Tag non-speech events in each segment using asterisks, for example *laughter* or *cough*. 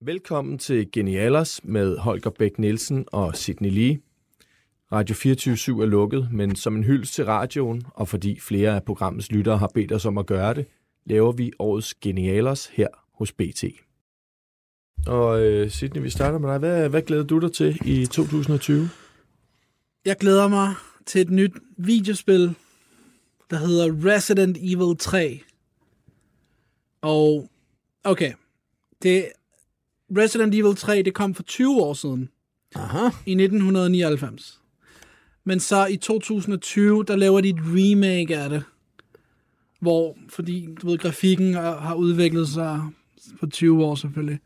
Velkommen til Genialers med Holger Bæk Nielsen og Sidney Lee. Radio 24 er lukket, men som en hyldest til radioen, og fordi flere af programmets lyttere har bedt os om at gøre det, laver vi årets Genialers her hos BT. Og øh, Sidney, vi starter med dig. Hvad, hvad glæder du dig til i 2020? Jeg glæder mig til et nyt videospil, der hedder Resident Evil 3. Og, okay, det Resident Evil 3, det kom for 20 år siden. Aha. I 1999. Men så i 2020, der laver de et remake af det. Hvor, fordi, du ved, grafikken har udviklet sig for 20 år selvfølgelig.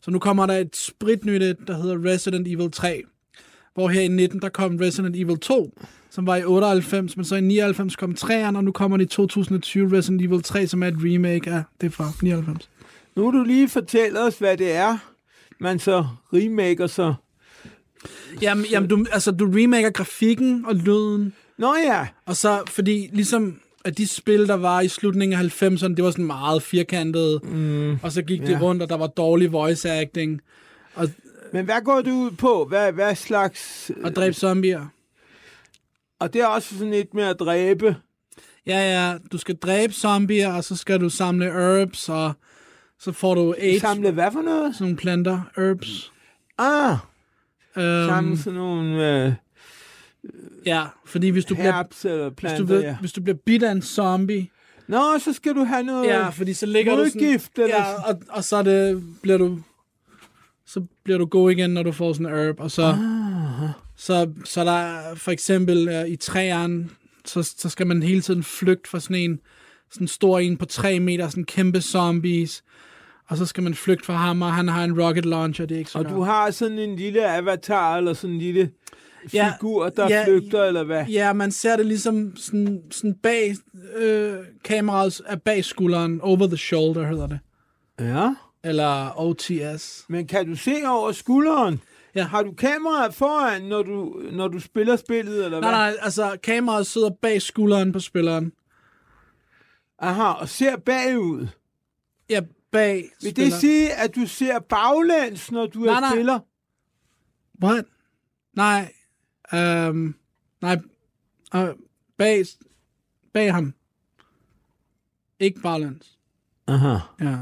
Så nu kommer der et spritnyt, der hedder Resident Evil 3. Hvor her i 19, der kom Resident Evil 2, som var i 98, men så i 99 kom 3'eren, og nu kommer det i 2020 Resident Evil 3, som er et remake af det fra 99. Nu vil du lige fortælle os, hvad det er, man så remaker så. Jamen, jamen du, altså, du remaker grafikken og lyden, Nå ja, og så, fordi ligesom at de spil, der var i slutningen af 90'erne, det var sådan meget firkantet, mm, og så gik det ja. rundt, og der var dårlig voice acting, og, men hvad går du ud på? Hvad, hvad slags... og dræb zombier. Og det er også sådan lidt med at dræbe. Ja, ja, du skal dræbe zombier, og så skal du samle herbs, og så får du AIDS, Samle hvad for noget? sådan nogle planter, herbs. Ah, Um, samle sådan nogle øh, ja, fordi hvis du, bliver, herbs eller hvis, planter, du ved, ja. hvis du bliver bidt af en zombie, Nå, så skal du have noget... ja, fordi så ligger du sådan, eller ja, og, og så det, bliver du, så bliver du god igen, når du får sådan en herb, og så, Ah. så, så der er for eksempel uh, i træerne, så, så skal man hele tiden flygte fra sådan en, sådan stor en på 3 meter, sådan kæmpe zombies, og så skal man flygte fra ham, og han har en rocket launcher, det er ikke så Og du har sådan en lille avatar, eller sådan en lille Ja, figur, der ja, flygter, eller hvad? Ja, man ser det ligesom sådan, sådan bag øh, kameraet er bag skulderen, over the shoulder hedder det. Ja. Eller OTS. Men kan du se over skulderen? Ja. Har du kameraet foran, når du, når du spiller spillet, eller Nej, hvad? nej, altså kameraet sidder bag skulderen på spilleren. Aha, og ser bagud. Ja, bag Vil det spilleren. sige, at du ser baglæns, når du Nej, er nej. spiller? What? Nej. Um, nej. Uh, bag, bag ham. Ikke baglæns. Aha. Ja.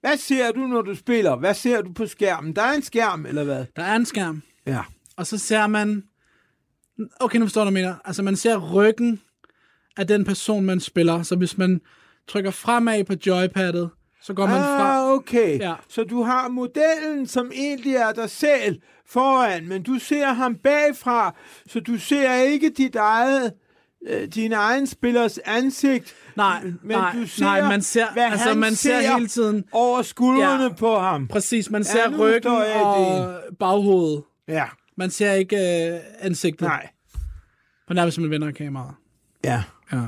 Hvad ser du, når du spiller? Hvad ser du på skærmen? Der er en skærm, eller hvad? Der er en skærm. Ja. Og så ser man... Okay, nu forstår du, mener. Altså, man ser ryggen af den person, man spiller. Så hvis man trykker fremad på joypadet, så går man fra... Ah, okay. Ja. Så du har modellen, som egentlig er dig selv foran, men du ser ham bagfra, så du ser ikke dit eget, øh, din egen spillers ansigt, Nej, men nej, du ser, nej, man ser, hvad altså, man ser, ser hele tiden... over skuldrene Ja. på ham. Præcis, man Ja, ser nu ryggen og baghovedet. Ja, Man ser ikke øh, ansigtet. nej. På nærmest som man vender kameraet. Ja. Ja.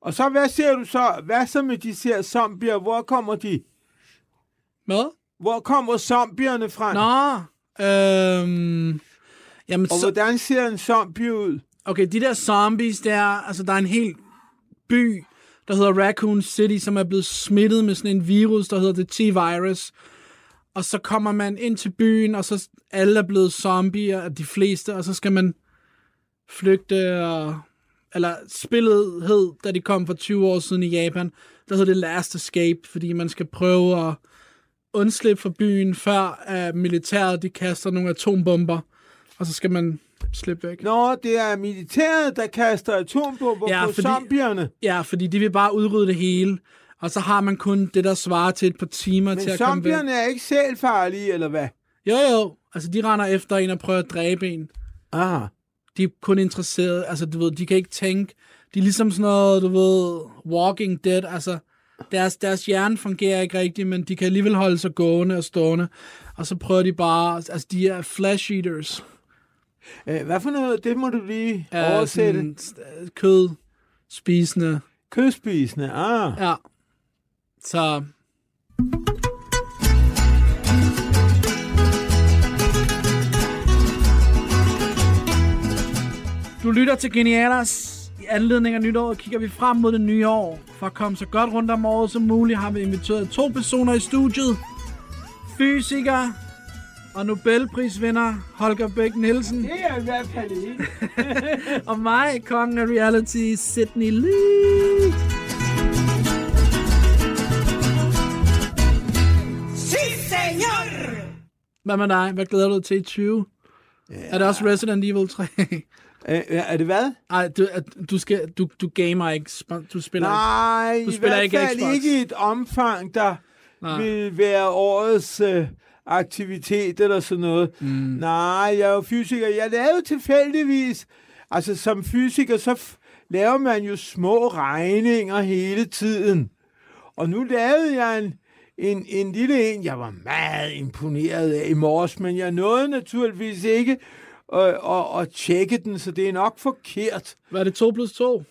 Og så, hvad ser du så? Hvad så med de her zombier? Hvor kommer de? Hvad? Hvor kommer zombierne fra? Nå, øhm... Jamen, Og så, hvordan ser en zombie ud? okay, de der zombies, der, altså, der er en hel by, der hedder Raccoon City, som er blevet smittet med sådan en virus, der hedder det T-virus. Og så kommer man ind til byen, og så alle er blevet zombier, de fleste, og så skal man flygte, og, eller spillet hed, da de kom for 20 år siden i Japan, der hed det Last Escape, fordi man skal prøve at undslippe fra byen, før at militæret de kaster nogle atombomber, og så skal man slippe væk. Nå, det er militæret, der kaster atombomber Ja, på fordi- zombierne. Ja, fordi de vil bare udrydde det hele, og så har man kun det, der svarer til et par timer Men til at komme væk. zombierne er ikke selv farlige, eller hvad? Jo, jo. Altså, de render efter en og prøver at dræbe en. Ah. De er kun interesserede, altså, du ved, de kan ikke tænke. De er ligesom sådan noget, du ved, Walking Dead, altså, deres, deres hjerne fungerer ikke rigtigt, men de kan alligevel holde sig gående og stående. Og så prøver de bare, altså de er flesh eaters. Øh, Hvad for noget? Det må du lige Er oversætte. sådan, øh, kød, spisende. Kødspisende. Ah. Ja. Så Du lytter til Genialers. I anledning af nytåret kigger vi frem mod det nye år. For at komme så godt rundt om året som muligt, har vi inviteret to personer i studiet. Fysiker og Nobelprisvinder Holger Bæk Nielsen. Det er i hvert fald ikke. *laughs* Og mig, kongen af reality, Sydney Lee. Hvad med dig? Hvad glæder du dig til i 20? Ja. Er det også Resident Evil 3? Øh, er det hvad? Ej, du, du, skal, du, du gamer ikke. Du spiller Nej, Du i spiller hvert ikke fald Xbox. ikke i et omfang, der Nej. vil være årets øh, aktivitet eller sådan noget. Mm. Nej, jeg er jo fysiker. Jeg lavede tilfældigvis, altså som fysiker, så laver man jo små regninger hele tiden. Og nu lavede jeg en, en, en lille en, jeg var meget imponeret af i morges, men jeg nåede naturligvis ikke at, at, at tjekke den, så det er nok forkert. Hvad er det 2 plus 2?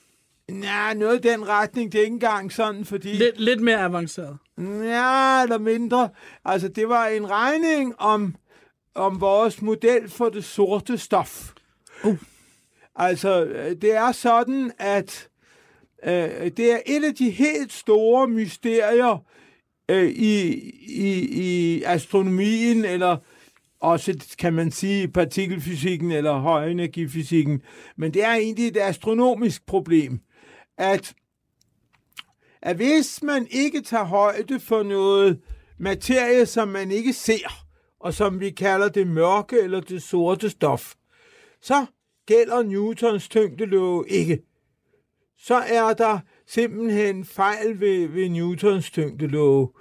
Nej, noget i den retning, det er ikke engang sådan, fordi... Lidt, lidt mere avanceret. Ja, eller mindre. Altså, det var en regning om, om vores model for det sorte stof. Uh. Altså, øh, det er sådan, at øh, det er et af de helt store mysterier øh, i, i, i astronomien, eller også, kan man sige, partikelfysikken eller højenergifysikken. Men det er egentlig et astronomisk problem, at at hvis man ikke tager højde for noget materie, som man ikke ser, og som vi kalder det mørke eller det sorte stof, så gælder Newtons tyngdelov ikke. Så er der simpelthen fejl ved, ved Newtons tyngdelov.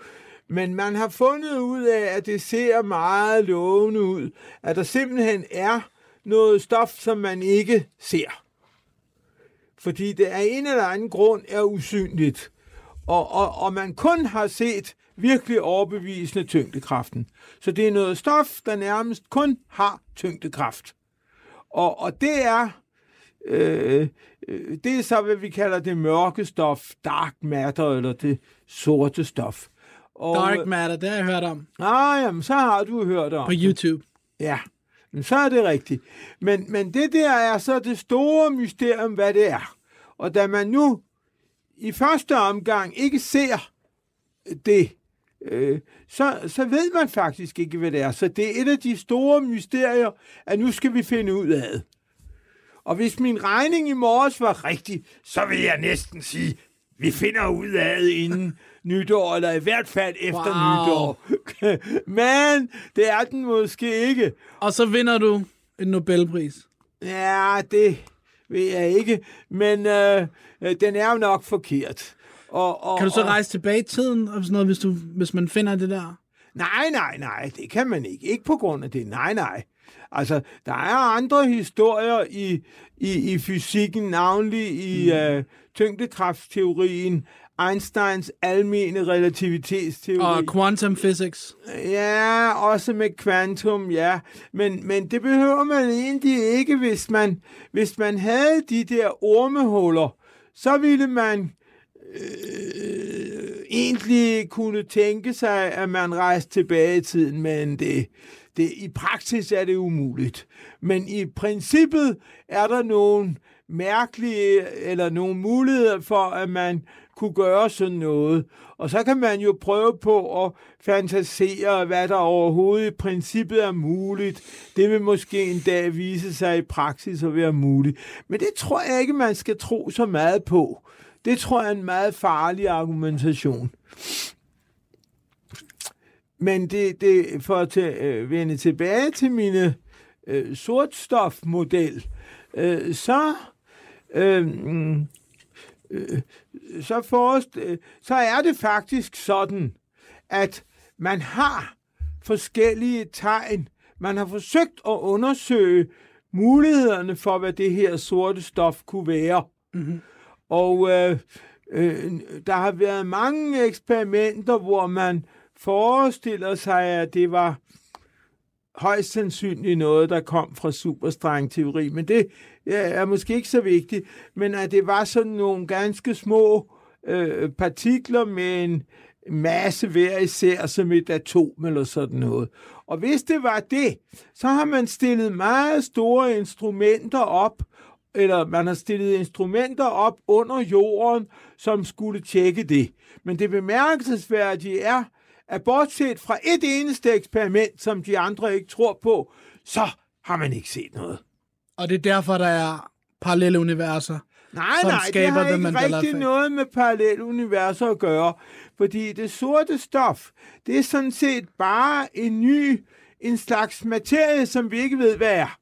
Men man har fundet ud af, at det ser meget lovende ud, at der simpelthen er noget stof, som man ikke ser. Fordi det af en eller anden grund er usynligt og, og, og man kun har set virkelig overbevisende tyngdekraften. Så det er noget stof, der nærmest kun har tyngdekraft. Og, og det er øh, øh det er så, hvad vi kalder det mørke stof, dark matter, eller det sorte stof. Og, Dark Matter, det har jeg hørt om Ah, jamen, så har du hørt om på det. YouTube. Ja, men så er det rigtigt. Men, men det der er så det store mysterium, hvad det er. Og da man nu i første omgang ikke ser det, øh, så, så ved man faktisk ikke, hvad det er. Så det er et af de store mysterier, at nu skal vi finde ud af det. Og hvis min regning i morges var rigtig, så vil jeg næsten sige, vi finder ud af det inden nytår, eller i hvert fald efter Wow. nytår. *laughs* Men det er den måske ikke. Og så vinder du en Nobelpris. Ja, det ved jeg ikke, men øh, den er jo nok forkert. Og, og, Kan du så rejse tilbage i tiden, og sådan noget, hvis, du, hvis man finder det der? Nej, nej, nej, det kan man ikke. Ikke på grund af det. Nej, nej. Altså, der er andre historier i, i, i fysikken, navnlig i Mm. øh, tyngdekraftsteorien, Einsteins almene relativitetsteori. Og quantum physics. Ja, også med kvantum, ja. Men, men det behøver man egentlig ikke, hvis man, hvis man havde de der ormehuller, så ville man øh, egentlig kunne tænke sig, at man rejste tilbage i tiden, men det, det, i praksis er det umuligt. Men i princippet er der nogle mærkelige, eller nogle muligheder for, at man kunne gøre sådan noget. Og så kan man jo prøve på at fantasere, hvad der overhovedet i princippet er muligt. Det vil måske en dag vise sig i praksis at være muligt. Men det tror jeg ikke, man skal tro så meget på. Det tror jeg er en meget farlig argumentation. Men det, det for at øh, vende tilbage til mine øh, sortstofmodel, øh, så øh, øh, så, forrest, øh, så er det faktisk sådan, at man har forskellige tegn. Man har forsøgt at undersøge mulighederne for, hvad det her sorte stof kunne være. Mm-hmm. Og øh, øh, der har været mange eksperimenter, hvor man forestiller sig, at det var højst sandsynligt noget, der kom fra superstrengteori, men det er måske ikke så vigtigt, men at det var sådan nogle ganske små øh, partikler med en masse hver især som et atom eller sådan noget. Og hvis det var det, så har man stillet meget store instrumenter op, eller man har stillet instrumenter op under jorden, som skulle tjekke det. Men det bemærkelsesværdige er, at bortset fra et eneste eksperiment, som de andre ikke tror på, så har man ikke set noget. Og det er derfor, der er parallelle universer. Nej, nej, det har ikke rigtig Effect. noget med parallelle universer at gøre. Fordi det sorte stof, det er sådan set bare en ny, en slags materie, som vi ikke ved, hvad er.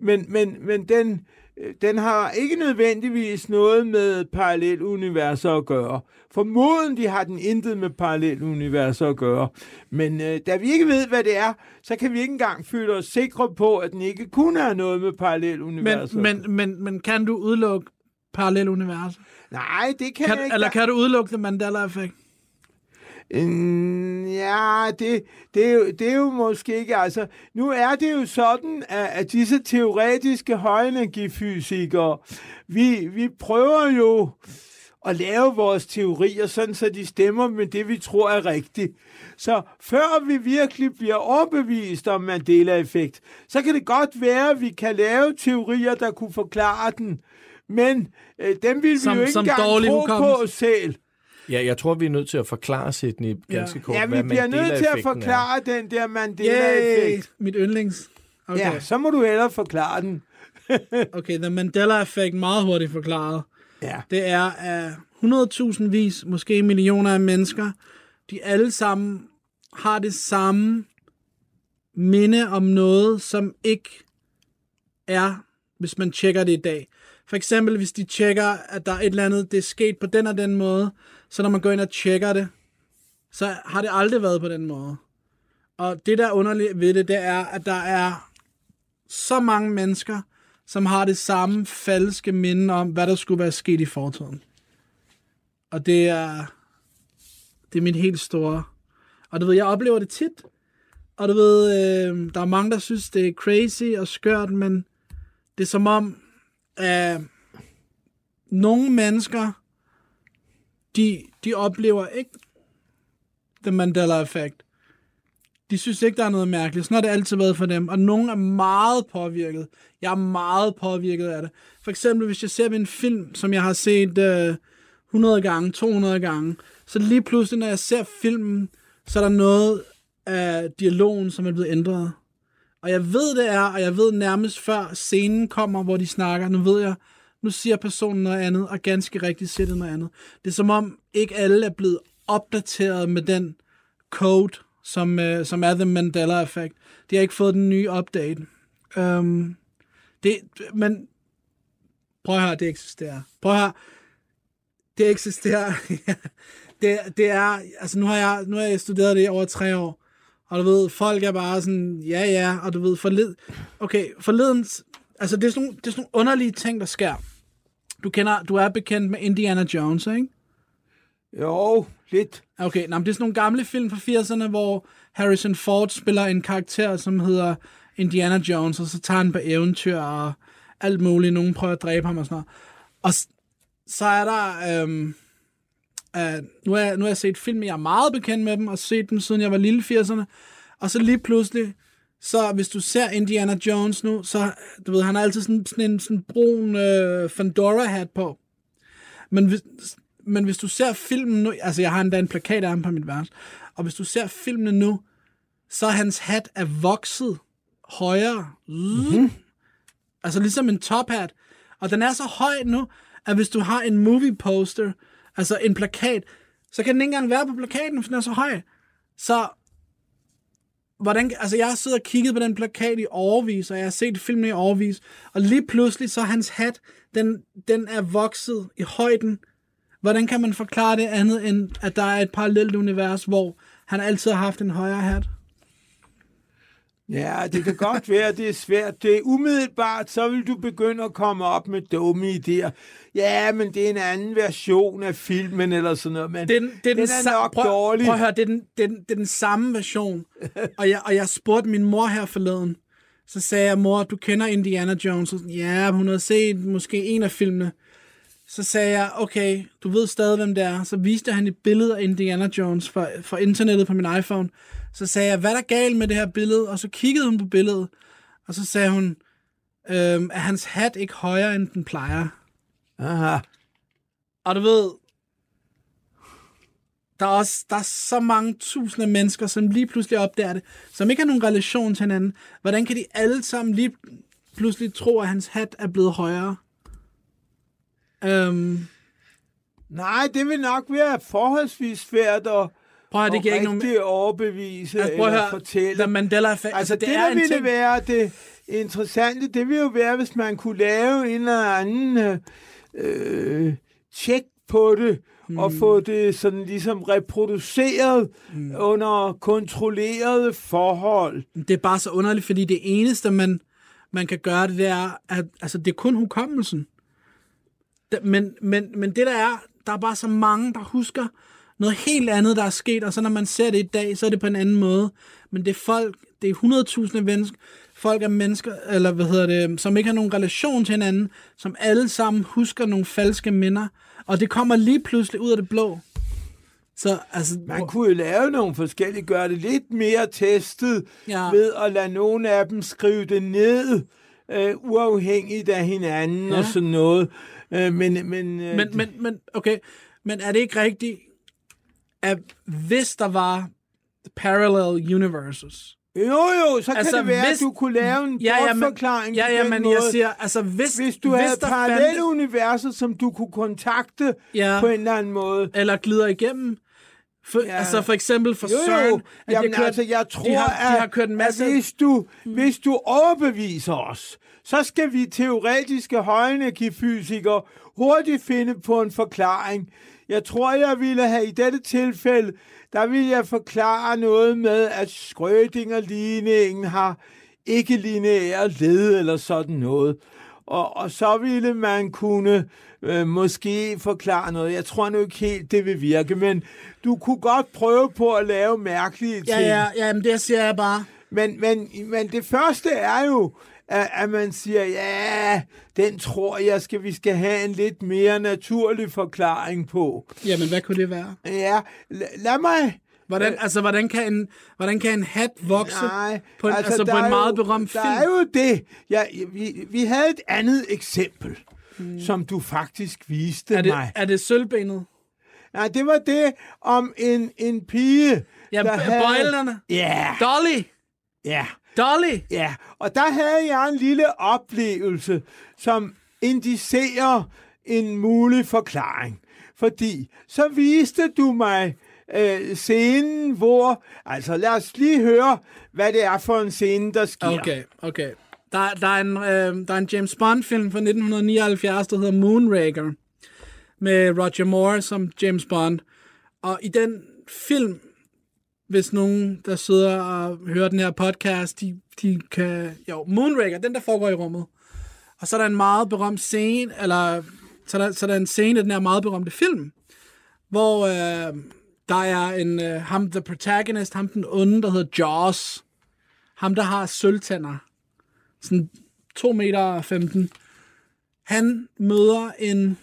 Men, men, men den, øh, den har ikke nødvendigvis noget med parallelle universer at gøre. Formodentlig har den intet med parallelle universer at gøre. Men øh, da vi ikke ved, hvad det er, så kan vi ikke engang føle os sikre på, at den ikke kun har noget med parallelle universer Men, men, men, men kan du udelukke parallelle universer? Nej, det kan, Kan, jeg ikke. eller kan du udelukke The Mandela-effekt? Mm, ja, det, det, er jo, det er jo måske ikke. Altså, nu er det jo sådan, at, at disse teoretiske højenergifysikere, vi, vi prøver jo at lave vores teorier, sådan så de stemmer med det, vi tror er rigtigt. Så før vi virkelig bliver overbevist om Mandela-effekt, så kan det godt være, at vi kan lave teorier, der kunne forklare den. Men øh, dem vil Som- vi jo ikke som engang dårlig tro på hukommelse. os selv. Ja, jeg tror, vi er nødt til at forklare Sidney ganske kort, Ja, vi hvad bliver nødt til at forklare den der Mandela-effekt. Mit yndlings. Okay. Ja, så må du hellere forklare den. *laughs* okay, The Mandela-effekt, meget hurtigt forklaret. Ja. Det er, at 100.000 vis, måske millioner af mennesker, de alle sammen har det samme minde om noget, som ikke er, hvis man tjekker det i dag. For eksempel, hvis de tjekker, at der er et eller andet, det er sket på den og den måde, så når man går ind og tjekker det, så har det aldrig været på den måde. Og det, der er underligt ved det, det er, at der er så mange mennesker, som har det samme falske minde om, hvad der skulle være sket i fortiden. Og det er, det er min helt store. Og du ved, jeg oplever det tit. Og du ved, øh, der er mange, der synes, det er crazy og skørt, men det er som om, at nogle mennesker, de, de oplever ikke The Mandela-effekt. De synes ikke, der er noget mærkeligt. Sådan har det altid været for dem. Og nogen er meget påvirket. Jeg er meget påvirket af det. For eksempel, hvis jeg ser en film, som jeg har set øh, 100 gange, 200 gange, så lige pludselig, når jeg ser filmen, så er der noget af dialogen, som er blevet ændret. Og jeg ved, det er, og jeg ved nærmest før scenen kommer, hvor de snakker, nu ved jeg, nu siger personen noget andet, og ganske rigtigt siger det noget andet. Det er som om, ikke alle er blevet opdateret med den code, som, øh, som er The Mandela-effekt. De har ikke fået den nye update. Um, det, men prøv at høre, det eksisterer. Prøv at høre, det eksisterer. *laughs* det, det er, altså nu har, jeg, nu har jeg studeret det i over tre år, og du ved, folk er bare sådan, ja ja, og du ved, forled, okay, forleden, altså det er, sådan nogle, det er sådan nogle underlige ting, der sker. Du kender, du er bekendt med Indiana Jones, ikke? Jo, lidt. Okay, nå, men det er sådan nogle gamle film fra 80'erne, hvor Harrison Ford spiller en karakter, som hedder Indiana Jones, og så tager han på eventyr og alt muligt. Nogen prøver at dræbe ham og sådan noget. Og så er der... Øhm, øh, nu, har jeg, nu har jeg set film, jeg er meget bekendt med dem, og set dem siden jeg var lille i 80'erne. Og så lige pludselig, så hvis du ser Indiana Jones nu, så du ved, han har altid sådan, sådan en sådan brun øh, Fandora-hat på. Men hvis, men hvis du ser filmen nu, altså jeg har endda en plakat af ham på mit værelse, og hvis du ser filmen nu, så er hans hat er vokset højere. Mm-hmm. Altså ligesom en top hat. Og den er så høj nu, at hvis du har en movie poster, altså en plakat, så kan den ikke engang være på plakaten, for den er så høj. Så hvordan, altså jeg har siddet og kigget på den plakat i overvis, og jeg har set filmen i overvis, og lige pludselig så er hans hat, den, den er vokset i højden. Hvordan kan man forklare det andet, end at der er et parallelt univers, hvor han altid har haft en højere hat? Ja, det kan godt være, det er svært. Det er umiddelbart, så vil du begynde at komme op med dumme idéer. Ja, men det er en anden version af filmen eller sådan noget. Men Den, det er den, den er sa- nok prøv, dårlig. Prøv at høre, det er den, det er den, det er den samme version. *laughs* og, jeg, og jeg spurgte min mor her forleden. Så sagde jeg, mor, du kender Indiana Jones? Ja, hun havde set måske en af filmene. Så sagde jeg, okay, du ved stadig, hvem det er. Så viste han et billede af Indiana Jones fra, fra internettet på min iPhone. Så sagde jeg, hvad er der galt med det her billede? Og så kiggede hun på billedet, og så sagde hun, øhm, er hans hat ikke højere, end den plejer? Aha. Og du ved, der er, også, der er så mange tusinde mennesker, som lige pludselig opdager det, som ikke har nogen relation til hinanden. Hvordan kan de alle sammen lige pludselig tro, at hans hat er blevet højere? Øhm, Nej, det vil nok være forholdsvis svært at, prøv at det giver ikke nogen... overbevise Altså, prøv at høre, fortælle. The Mandela-effekt. Altså, det, det det er der ville ting. være det interessante, det ville jo være, hvis man kunne lave en eller anden øh, tjek på det, mm. og få det sådan ligesom reproduceret mm. under kontrollerede forhold. Det er bare så underligt, fordi det eneste, man, man kan gøre, det er, at altså, det er kun hukommelsen. Men, men, men det der er, der er bare så mange, der husker noget helt andet, der er sket, og så når man ser det i dag, så er det på en anden måde. Men det er folk, det er 100.000 mennesker, folk er mennesker, eller hvad hedder det, som ikke har nogen relation til hinanden, som alle sammen husker nogle falske minder, og det kommer lige pludselig ud af det blå. Så altså, Man kunne jo lave nogle forskellige, gøre det lidt mere testet Ja. ved at lade nogle af dem skrive det ned, øh, uafhængigt af hinanden Ja. og sådan noget. Øh, men, men, øh, Men, men, men, okay, men er det ikke rigtigt, at hvis der var parallel universes, Jo, jo, så Altså, kan det være, hvis- at du kunne lave en ja, ja, men, bortforklaring ja, ja, men måde. jeg siger, altså hvis, hvis du hvis havde parallelle fandtes- universer, som du kunne kontakte Ja. på en eller anden måde. eller glider igennem, for, Ja. altså for eksempel for Jo, jo. at de Jamen, har kørt, altså, jeg tror, de har, de har at, kørt en masse... at hvis du, hvis du overbeviser os, så skal vi teoretiske højenergifysikere hurtigt finde på en forklaring. Jeg tror, jeg ville have i dette tilfælde, der ville jeg forklare noget med, at Schrödinger-ligningen har ikke lineære led eller sådan noget. Og, og så ville man kunne øh, måske forklare noget. Jeg tror nu ikke helt, det vil virke, men du kunne godt prøve på at lave mærkelige ting. Ja, ja, ja, men det siger jeg bare. Men, men, men det første er jo, at, at man siger, ja, den tror jeg, skal, vi skal have en lidt mere naturlig forklaring på. Jamen, hvad kunne det være? Ja, la, lad mig... Hvordan, altså, hvordan kan en, hvordan kan en hat vokse Nej, på en, altså, altså der på en meget jo, berømt der film? er jo det. Ja, vi, vi havde et andet eksempel, hmm. som du faktisk viste er, det, mig. er det sølvbenet? Nej, det var det om en, en pige, Ja, der havde... bøjlerne. Ja, Dolly! ja. Dolly! Ja, og der havde jeg en lille oplevelse, som indicerer en mulig forklaring. Fordi så viste du mig øh, scenen, hvor... Altså lad os lige høre, hvad det er for en scene, der sker. Okay, okay. Der, der, er en, øh, der er en James Bond-film fra 1979, der hedder Moonraker, med Roger Moore som James Bond. Og i den film, hvis nogen, der sidder og hører den her podcast, de, de kan... Jo, Moonraker, den der foregår i rummet. Og så er der en meget berømt scene, eller så er der, så er der en scene i den her meget berømte film, hvor øh, der er en, øh, ham, the protagonist, ham den onde, der hedder Jaws. Ham, der har sølvtænder. Sådan 2 meter 15. Han møder en,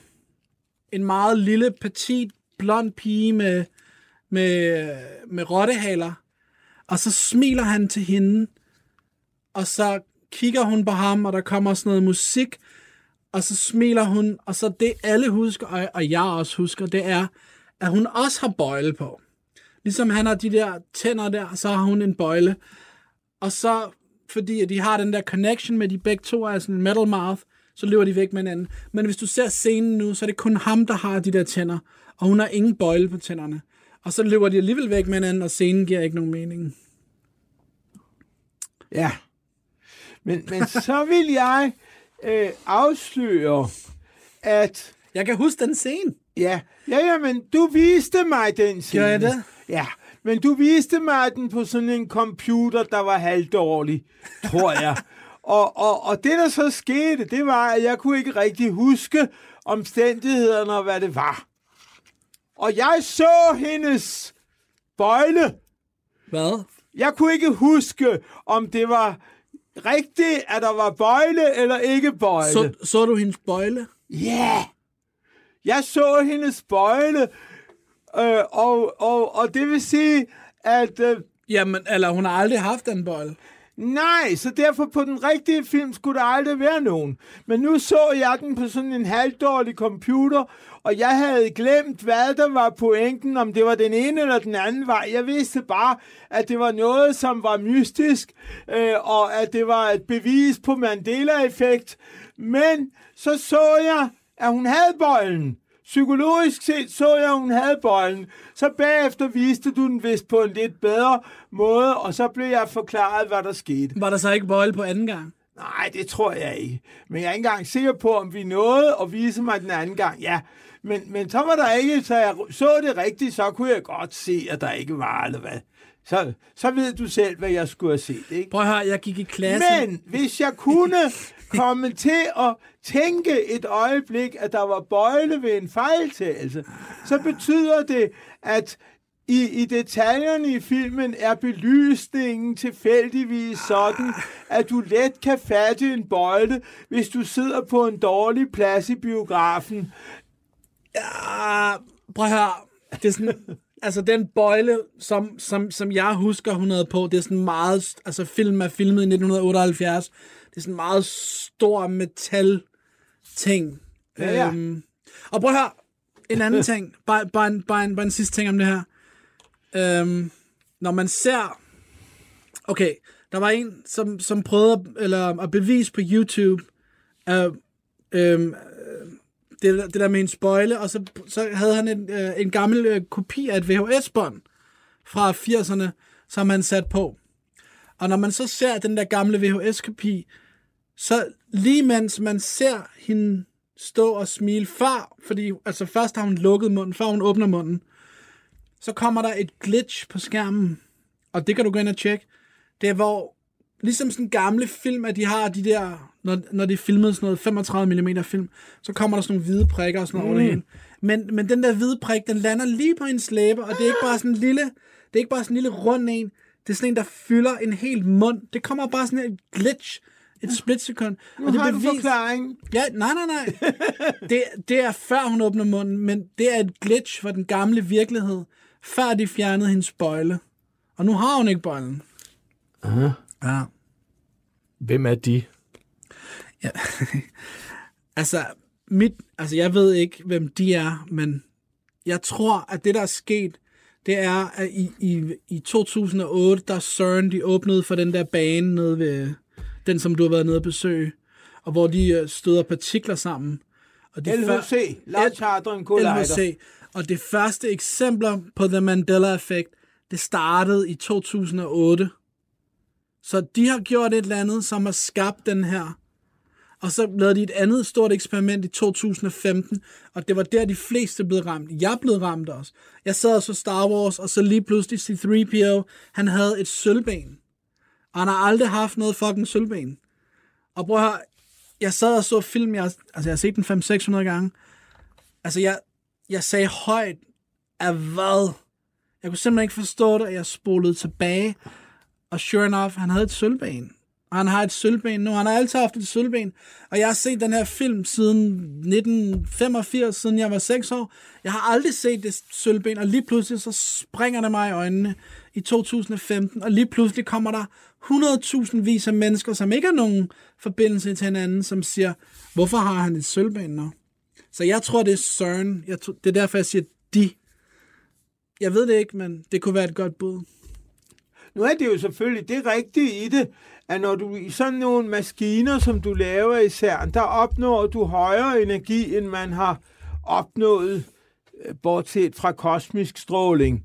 en meget lille, petit, blond pige med, med, med rottehaler. Og så smiler han til hende. Og så kigger hun på ham, og der kommer sådan noget musik. Og så smiler hun. Og så det alle husker, og, og jeg også husker, det er, at hun også har bøjle på. Ligesom han har de der tænder der, så har hun en bøjle. Og så, fordi at de har den der connection med de begge to er sådan en metal mouth, så løber de væk med hinanden. Men hvis du ser scenen nu, så er det kun ham, der har de der tænder, og hun har ingen bøjle på tænderne. Og så løber de alligevel væk med hinanden, og scenen giver ikke nogen mening. Ja. Men, men så vil jeg øh, afsløre, at... Jeg kan huske den scene. Ja, ja, ja, men du viste mig den scene. Gør jeg det? Ja, Men du viste mig den på sådan en computer, der var halvdårlig, tror jeg. *laughs* og, og, og det, der så skete, det var, at jeg kunne ikke rigtig huske omstændighederne og hvad det var. Og jeg så hendes bøjle. Hvad? Jeg kunne ikke huske, om det var rigtigt, at der var bøjle eller ikke bøjle. Så, så du hendes bøjle? Ja! Yeah. Jeg så hendes bøjle, øh, og, og, og det vil sige, at... Øh, Jamen, eller hun har aldrig haft en bøjle. Nej, så derfor på den rigtige film skulle der aldrig være nogen. Men nu så jeg den på sådan en halvdårlig computer, og jeg havde glemt, hvad der var pointen, om det var den ene eller den anden vej. Jeg vidste bare, at det var noget, som var mystisk, øh, og at det var et bevis på Mandela-effekt. Men så så jeg, at hun havde bøjlen. Psykologisk set så jeg, at hun havde bøjlen. Så bagefter viste du den vist på en lidt bedre måde, og så blev jeg forklaret, hvad der skete. Var der så ikke bøjle på anden gang? Nej, det tror jeg ikke. Men jeg er ikke engang sikker på, om vi nåede at vise mig den anden gang. Ja, men, men så var der ikke, så jeg så det rigtigt, så kunne jeg godt se, at der ikke var, eller hvad. Så, så ved du selv, hvad jeg skulle have set, ikke? Prøv høre, jeg gik i klasse. Men hvis jeg kunne *laughs* komme til at tænke et øjeblik, at der var bøjle ved en fejltagelse, så betyder det, at i, i detaljerne i filmen er belysningen tilfældigvis sådan, at du let kan fatte en bøjle, hvis du sidder på en dårlig plads i biografen. Ja, prøv at høre. Det er sådan, *laughs* altså den bøjle, som, som, som jeg husker, hun havde på, det er sådan meget, altså film er filmet i 1978, det er sådan meget stor metal ting. Ja, ja. Øhm, og prøv at høre, en anden ting, *laughs* bare, bare, en, bare, en, bare en sidste ting om det her. Øhm, når man ser, okay, der var en, som, som prøvede at, eller, at bevise på YouTube, øh, øh, det, det der med en spoile, og så, så havde han en, øh, en gammel øh, kopi af et VHS-bånd fra 80'erne, som han sat på. Og når man så ser den der gamle VHS-kopi, så lige mens man ser hende stå og smile før, fordi altså først har hun lukket munden, før hun åbner munden, så kommer der et glitch på skærmen, og det kan du gå ind og tjekke. Det er hvor, ligesom sådan gamle film, at de har de der, når, når de filmede sådan noget 35 mm film, så kommer der sådan nogle hvide prikker og sådan noget mm. over det hele. Men, men den der hvide prik, den lander lige på hendes læbe, og det er ikke bare sådan en lille, det er ikke bare sådan en lille rund en, det er sådan en, der fylder en hel mund. Det kommer bare sådan et glitch, et splitsekund. Nu og det har bevis- du forklaring. Ja, nej, nej, nej. Det, det er før hun åbner munden, men det er et glitch for den gamle virkelighed, før de fjernede hendes bøjle. Og nu har hun ikke bøjlen. Aha. Ja. Hvem er de? ja. *laughs* altså, mit, altså, jeg ved ikke, hvem de er, men jeg tror, at det, der er sket, det er, at i, i, i 2008, der CERN, de åbnede for den der bane nede ved, den som du har været nede at besøge, og hvor de øh, støder partikler sammen. Og de LHC, Large Hadron Collider. LHC. Og det første eksempler på The Mandela-effekt, det startede i 2008. Så de har gjort et eller andet, som har skabt den her. Og så lavede de et andet stort eksperiment i 2015, og det var der, de fleste blev ramt. Jeg blev ramt også. Jeg sad og så Star Wars, og så lige pludselig C-3PO, han havde et sølvben. Og han har aldrig haft noget fucking sølvben. Og prøv at høre, jeg sad og så film, jeg, altså jeg har set den 500-600 gange. Altså jeg, jeg sagde højt, af hvad? Jeg kunne simpelthen ikke forstå det, og jeg spolede tilbage. Og sure enough, han havde et sølvben. Og han har et sølvben nu. Han har altid haft et sølvben. Og jeg har set den her film siden 1985, siden jeg var 6 år. Jeg har aldrig set det sølvben, og lige pludselig så springer det mig i øjnene i 2015. Og lige pludselig kommer der 100.000 vis af mennesker, som ikke har nogen forbindelse til hinanden, som siger, hvorfor har han et sølvben nu? Så jeg tror, det er CERN. Jeg tror, det er derfor, jeg siger de. Jeg ved det ikke, men det kunne være et godt bud. Nu er det jo selvfølgelig det rigtige i det, at når du i sådan nogle maskiner, som du laver i CERN, der opnår du højere energi, end man har opnået, øh, bortset fra kosmisk stråling.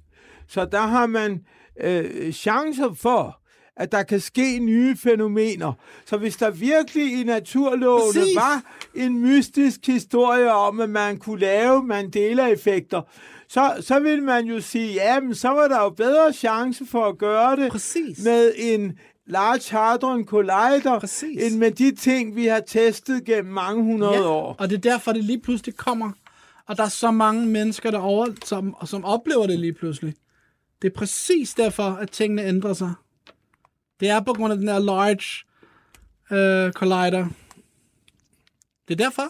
Så der har man øh, chancer for, at der kan ske nye fænomener. Så hvis der virkelig i naturlovene Præcis. var en mystisk historie om, at man kunne lave Mandela-effekter, så, så ville man jo sige, ja, men så var der jo bedre chance for at gøre det Præcis. med en Large Hadron Collider, Præcis. end med de ting, vi har testet gennem mange hundrede Ja, år. og det er derfor, det lige pludselig kommer. Og der er så mange mennesker derovre, som, som oplever det lige pludselig. Det er præcis derfor, at tingene ændrer sig. Det er på grund af den her large øh, collider. Det er derfor.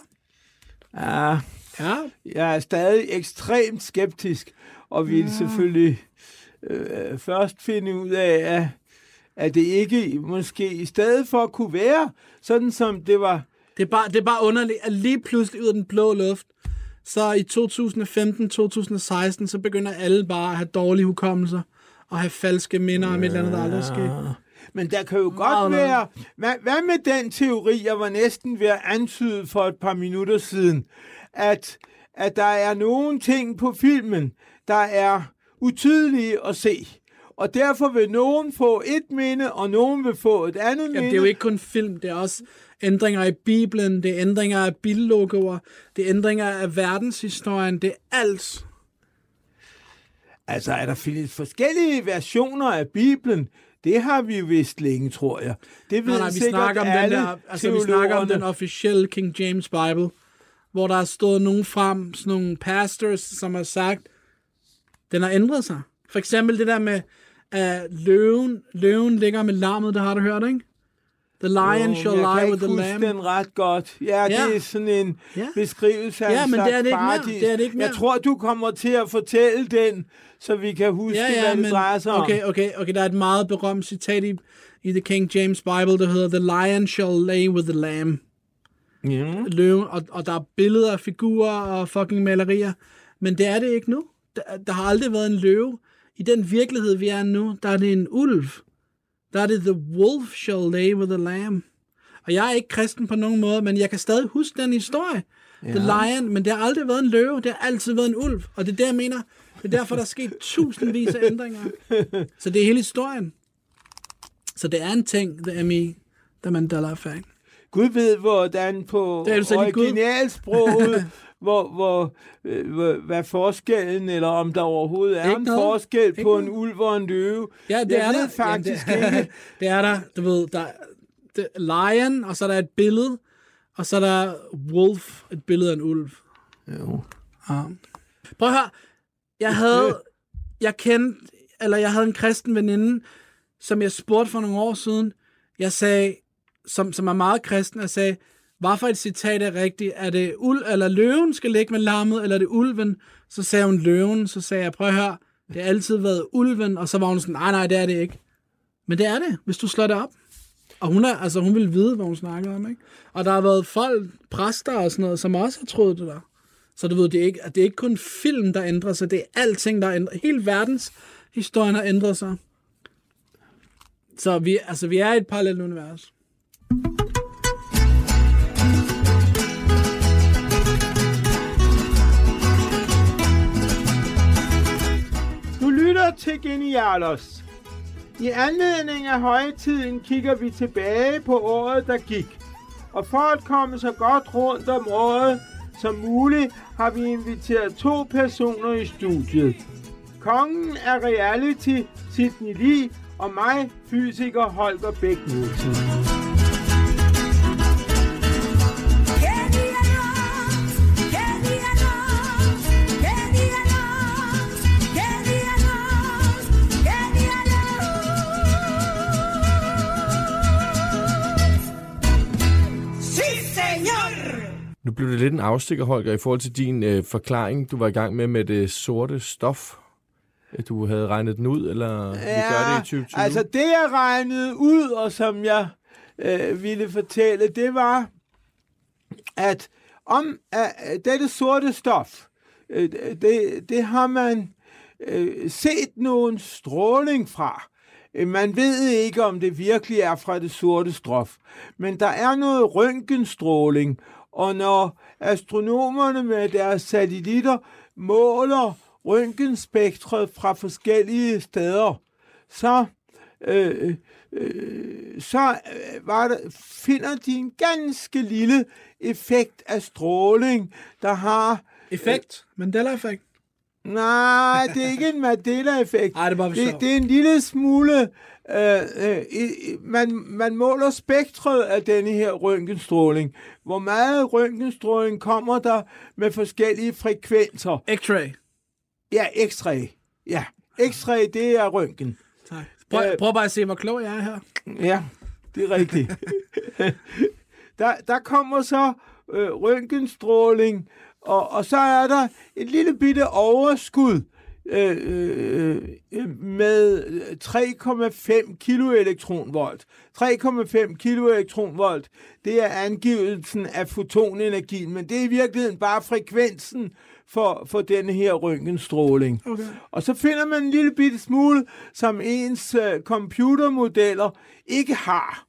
Ja, Ja, jeg er stadig ekstremt skeptisk, og vil selvfølgelig øh, først finde ud af, at, at det ikke måske i stedet for kunne være sådan, som det var. Det er bare, det er bare underligt, at lige pludselig ud af den blå luft, så i 2015-2016, så begynder alle bare at have dårlige hukommelser og have falske minder om et eller andet, der aldrig er sket. Men der kan jo Meget godt noget. være... Hvad, hvad med den teori, jeg var næsten ved at antyde for et par minutter siden, at, at der er nogle ting på filmen, der er utydelige at se. Og derfor vil nogen få et minde, og nogen vil få et andet minde. Jamen, det er jo ikke kun film, det er også ændringer i Bibelen, det er ændringer af billogoer, det er ændringer af verdenshistorien, det er alt. Altså, er der findes forskellige versioner af Bibelen? Det har vi vist længe, tror jeg. Det ved Nej, nej, vi sikkert snakker om den der, altså vi snakker om den officielle King James Bible, hvor der er stået nogen frem, sådan nogle pastors, som har sagt, den har ændret sig. For eksempel det der med, at løven, løven ligger med lammet, det har du hørt, ikke? The lion Jo, shall jeg kan lie with the lamb. den ret godt. Ja, Ja. det er sådan en Ja. beskrivelse af Ja, en men det er det ikke mere. paradis. Det er det ikke Jeg mere. tror, du kommer til at fortælle den, så vi kan huske, Ja, ja, hvad det men, drejer sig okay, om. okay, okay, der er et meget berømt citat i, i The King James Bible, der hedder, The lion shall lay with the lamb. Ja. Løven, og, og der er billeder af figurer og fucking malerier, men det er det ikke nu. Der, der har aldrig været en løve. I den virkelighed, vi er nu, der er det en ulv. Der er det, The wolf shall lay with the lamb. Og jeg er ikke kristen på nogen måde, men jeg kan stadig huske den historie. Ja. The lion, men det har aldrig været en løve, det har altid været en ulv. Og det er det, jeg mener. Det er derfor, der er sket tusindvis af ændringer. Så det er hele historien. Så det er en ting, The ME, The Mandela Effect. Gud ved, hvordan på er originalsproget, *laughs* hvor, hvor, øh, hvor, hvad forskellen, eller om der overhovedet er Ikke en noget. forskel Ikke på noget. en ulv og en løve. Ja, det jeg er ved der. faktisk Jamen, det, ikke. *laughs* det er der. Du ved, der det, lion, og så er der et billede, og så er der wolf, et billede af en ulv. Jo. Ja. Prøv at høre. Jeg havde, jeg kendte, eller jeg havde en kristen veninde, som jeg spurgte for nogle år siden. Jeg sagde, som, som er meget kristen, og sagde, hvad for et citat er rigtigt? Er det uld eller løven skal ligge med lammet, eller er det ulven? Så sagde hun løven, så sagde jeg, prøv at høre, det har altid været ulven, og så var hun sådan, nej, nej, det er det ikke. Men det er det, hvis du slår det op. Og hun, er, altså, hun ville vide, hvad hun snakkede om, ikke? Og der har været folk, præster og sådan noget, som også har troet det der. Så du ved, det er ikke, det er ikke kun film, der ændrer sig, det er alting, der ændrer Hele verdens historien har ændret sig. Så vi, altså, vi er i et parallelt univers. Du lytter til Genialos. I anledning af højtiden kigger vi tilbage på året, der gik. Og for at komme så godt rundt om året som muligt, har vi inviteret to personer i studiet. Kongen af reality, Sidney Lee, og mig, fysiker Holger Bæk Nielsen. Blev det lidt en afstikker, Holger, i forhold til din øh, forklaring, du var i gang med med det sorte stof. At Du havde regnet den ud, eller vi gør det i 2020? altså det jeg regnede ud, og som jeg øh, ville fortælle, det var, at om at, at dette sorte stof, øh, det, det har man øh, set nogen stråling fra. Øh, Man ved ikke, om det virkelig er fra det sorte stof, men der er noget røntgenstråling, og når astronomerne med deres satellitter måler røntgenspektret fra forskellige steder, så øh, øh, så øh, var der, finder de en ganske lille effekt af stråling, der har... Effekt. Mandela-effekt. Nej, det er ikke en Mandela-effekt. Det er det, det er en lille smule... Øh, øh, man, man måler spektret af denne her røntgenstråling. Hvor meget røntgenstråling kommer der med forskellige frekvenser? X-ray. Ja, X-ray. Ja, X-ray, det er røntgen. Tak. Prøv, Øh. prøv bare at se, hvor klog jeg er her. Ja, det er rigtigt. *laughs* der, der kommer så øh, røntgenstråling, og, og så er der et lille bitte overskud øh, øh, øh, med 3,5 kiloelektronvolt. 3,5 kiloelektronvolt, det er angivelsen af fotonenergien, men det er i virkeligheden bare frekvensen for, for denne her røntgenstråling. Okay. Og så finder man en lille bitte smule, som ens øh, computermodeller ikke har.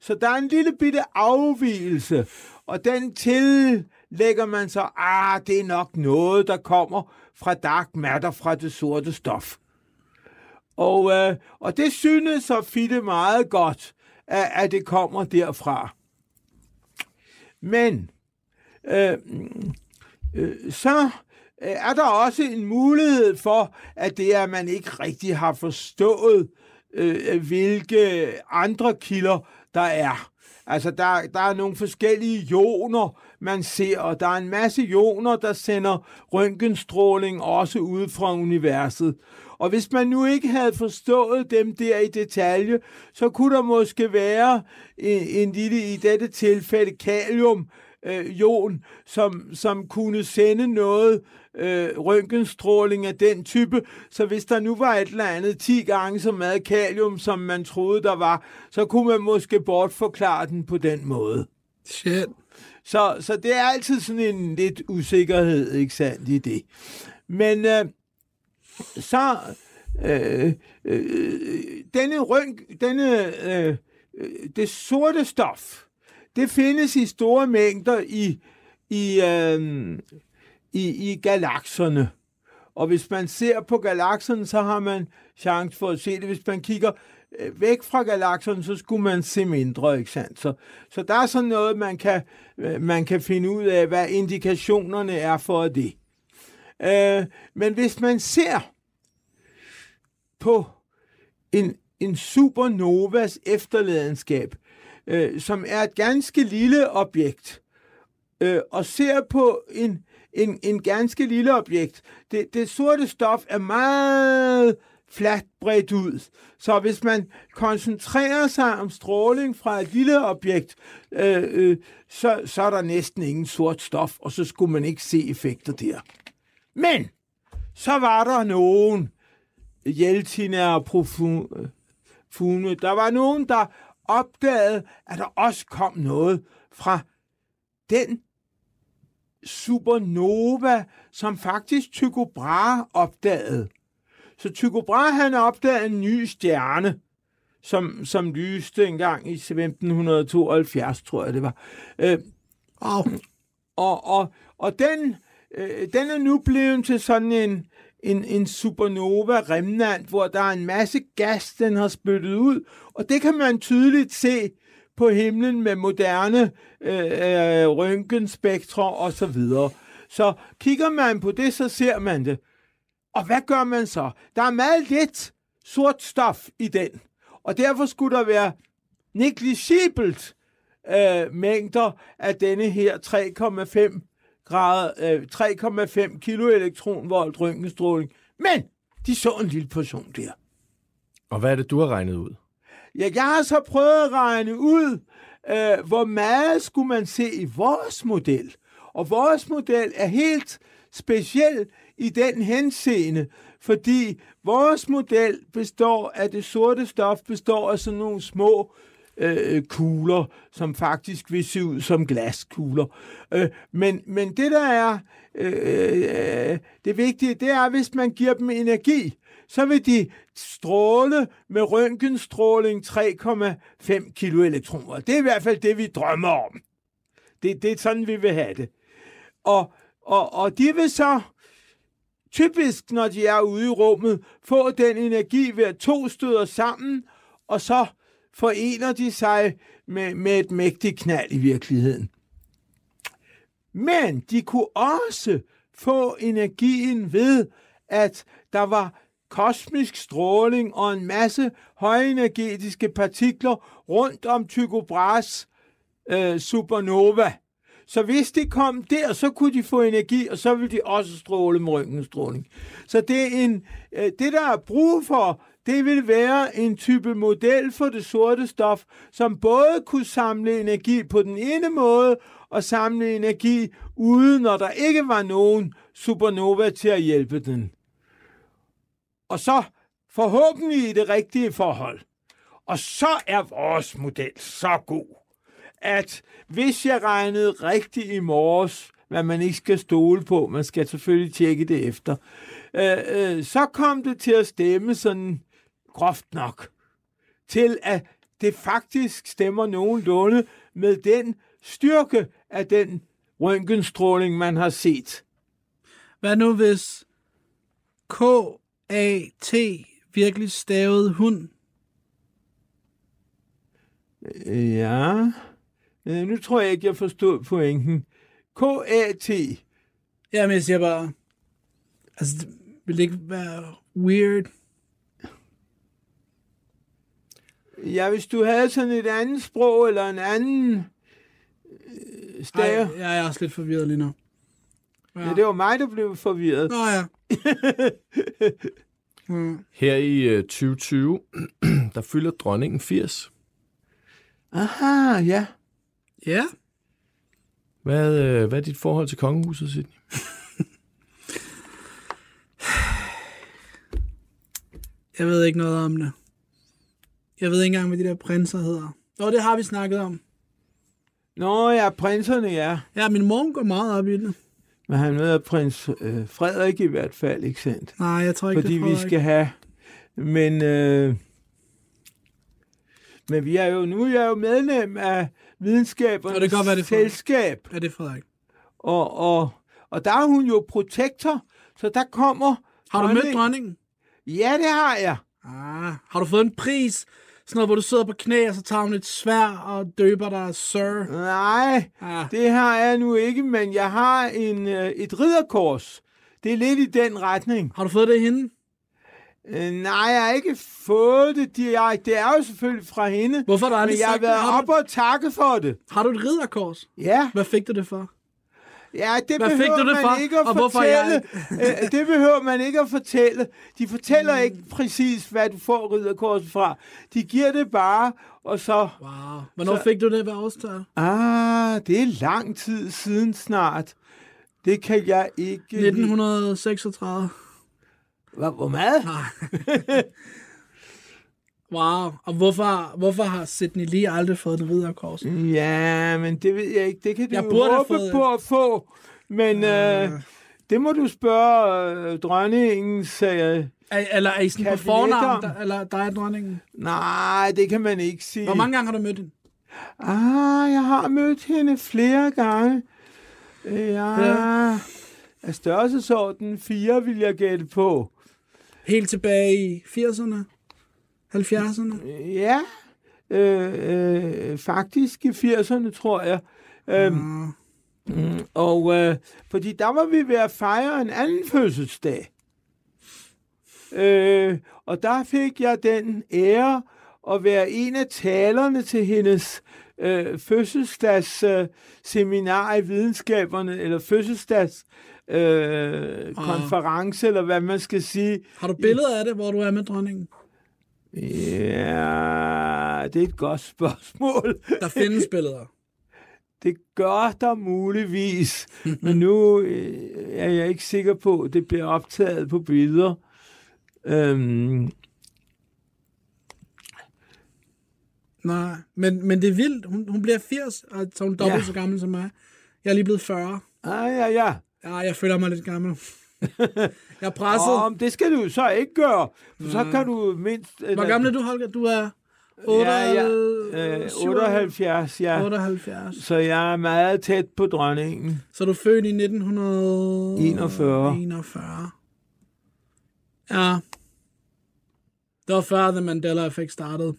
Så der er en lille bitte afvielse, og den tillægger man så, ah, det er nok noget, der kommer fra dark matter, fra det sorte stof. Og, øh, og det synes så Fitte meget godt, at, at det kommer derfra. Men øh, øh, så øh, er der også en mulighed for, at det er, at man ikke rigtig har forstået, øh, hvilke andre kilder der er. Altså, der, der er nogle forskellige ioner, man ser, og der er en masse ioner, der sender røntgenstråling også ud fra universet. Og hvis man nu ikke havde forstået dem der i detalje, så kunne der måske være en, en lille, i dette tilfælde, kalium, øh, ion, som, som kunne sende noget øh, røntgenstråling af den type. Så hvis der nu var et eller andet 10 gange så meget kalium, som man troede, der var, så kunne man måske bortforklare den på den måde. Shit. Så, så det er altid sådan en lidt usikkerhed, ikke sandt, i det. Men øh, så øh, øh, denne rønk, denne, øh, øh, det sorte stof, det findes i store mængder i, i, øh, i, i galakserne. Og hvis man ser på galakserne, så har man chance for at se det. Hvis man kigger Øh, væk fra galakserne, så skulle man se mindre, ikke sandt? Så, så der er sådan noget, man kan, øh, man kan finde ud af, hvad indikationerne er for det. Øh, men hvis man ser på en, en supernovas efterladenskab, øh, som er et ganske lille objekt, øh, og ser på en, en, en ganske lille objekt. Det, det sorte stof er meget fladt bredt ud. Så hvis man koncentrerer sig om stråling fra et lille objekt, øh, øh, så, så er der næsten ingen sort stof, og så skulle man ikke se effekter der. Men så var der nogen, Jeltina og Profune, der var nogen, der opdagede, at der også kom noget fra den supernova, som faktisk Tycho Brahe opdagede. Så Tycho Brahe, han opdagede en ny stjerne, som, som lyste engang i 1572, tror jeg det var. Øh, og, og, og, og den, øh, den er nu blevet til sådan en, en, en supernova remnant, hvor der er en masse gas, den har spyttet ud, og det kan man tydeligt se på himlen med moderne øh, øh, røntgenspektre og så videre. Så kigger man på det, så ser man det. Og hvad gør man så? Der er meget lidt sort stof i den, og derfor skulle der være negligibelt øh, mængder af denne her 3,5 grader, øh, 3,5 kilo elektronvolt røntgenstråling. Men de så en lille portion der. Og hvad er det, du har regnet ud? Ja, jeg har så prøvet at regne ud, øh, hvor meget skulle man se i vores model. Og vores model er helt speciel i den henseende, fordi vores model består af det sorte stof, består af sådan nogle små øh, kugler, som faktisk vil se ud som glaskugler. Øh, men, men det, der er øh, øh det vigtige, det er, hvis man giver dem energi, så vil de stråle med røntgenstråling 3,5 kilo elektroner. Det er i hvert fald det, vi drømmer om. Det, det er sådan, vi vil have det. Og, og, og de vil så typisk, når de er ude i rummet, få den energi ved at to støder sammen, og så forener de sig med, med et mægtigt knald i virkeligheden. Men de kunne også få energien ved, at der var kosmisk stråling og en masse højenergetiske partikler rundt om Tycho Brahes øh, supernova. Så hvis de kom der, så kunne de få energi, og så ville de også stråle med røntgenstråling. Så det, er en, øh, det, der er brug for, det vil være en type model for det sorte stof, som både kunne samle energi på den ene måde, og samle energi uden, når der ikke var nogen supernova til at hjælpe den. Og så forhåbentlig i det rigtige forhold. Og så er vores model så god, at hvis jeg regnede rigtigt i morges, hvad man ikke skal stole på, man skal selvfølgelig tjekke det efter, øh, øh, så kom det til at stemme sådan groft nok, til at det faktisk stemmer nogenlunde med den styrke af den røntgenstråling, man har set. Hvad nu hvis K-A-T virkelig stavede hund? Ja, øh, nu tror jeg ikke, jeg forstod pointen. K-A-T. Jamen, jeg siger bare... Altså, det vil det ikke være weird? Ja, hvis du havde sådan et andet sprog eller en anden øh, Ej, stave. jeg er også lidt forvirret lige nu. Ja, det var mig, der blev forvirret. Nå ja. *laughs* mm. Her i øh, 2020, *clears throat* der fylder dronningen 80. Aha, ja. Ja. Hvad, øh, hvad er dit forhold til kongehuset, Sidney? *sighs* Jeg ved ikke noget om det. Jeg ved ikke engang, hvad de der prinser hedder. Nå, det har vi snakket om. Nå ja, prinserne, ja. Ja, min mor går meget op i det. Men han med prins øh, Frederik i hvert fald, ikke sandt? Nej, jeg tror ikke, Fordi det vi skal have... Men, øh, men vi er jo, nu er jeg jo medlem af videnskabernes Og det kan godt være, det er selskab. Er det Frederik? Og, og, og der er hun jo protektor, så der kommer... Har du mødt dronning- dronningen? Ja, det har jeg. Ah, har du fået en pris? Sådan noget, hvor du sidder på knæ, og så tager hun et svær og døber dig Sir. Nej, Ah, det har jeg nu ikke, men jeg har en, øh, et ridderkors. Det er lidt i den retning. har du fået det hende? Øh, nej, jeg har ikke fået det direkte. Det er jo selvfølgelig fra hende. Hvorfor har du Men aldrig jeg har sagt det? været Har op du, og takke for det. har du et ridderkors? Ja, Hvad fik du det for? ja det Hvad fik behøver du det man for? ikke at Og hvorfor fortælle. Øh, det behøver man ikke at fortælle. De fortæller ikke Mm. præcis, hvad du får ridderkorset fra. De giver det bare, og så... Wow. Hvornår Så- fik du det ved årstal? Ah, det er lang tid siden snart. Det kan jeg ikke... 1936. Hvor, hvor meget? *laughs* Wow. Og hvorfor, hvorfor har Sidney Lee aldrig fået et ridderkors? Ja, men det ved jeg ikke. Det kan du Jeg burde håbe fået- på at få. Men øh, det må du spørge øh, dronningen, sagde jeg. Er, eller er I sådan på Kabinetter? fornavn, der, eller der er dronningen? Nej, det kan man ikke sige. Hvor mange gange har du mødt hende? Ah, jeg har mødt hende flere gange. Ja, Ja. Af størrelsesorden fire vil jeg gætte på. Helt tilbage i 80'erne? 70'erne? Ja, øh, øh, faktisk i 80'erne, tror jeg. Øhm, Ah. Mm, og øh, fordi der var vi ved at fejre en anden fødselsdag. Øh, og der fik jeg den ære at være en af talerne til hendes øh, fødselsdags øh, i videnskaberne, eller fødselsdags øh, konference, eller hvad man skal sige. Har du billeder af det, hvor du er med dronningen? Ja, det er et godt spørgsmål. Der findes billeder. *laughs* Det gør der muligvis, *laughs* men nu øh, er jeg ikke sikker på, at det bliver optaget på billeder. Øhm, Nej, men, men det er vildt. Hun, hun bliver 80, og så er hun dobbelt Ja. så gammel som mig. Jeg er lige blevet 40. ah, ja, ja. Ja, jeg føler mig lidt gammel. *laughs* jeg er presset. Og det skal du så ikke gøre, for så kan du mindst... Hvor gammel er du, Holger? Du er 8, Ja, ja. Øh, 78, ja. 78. Så jeg er meget tæt på dronningen. Så er du født i 1941. 41. 41. Ja. Det var før The Mandela-effekt startede.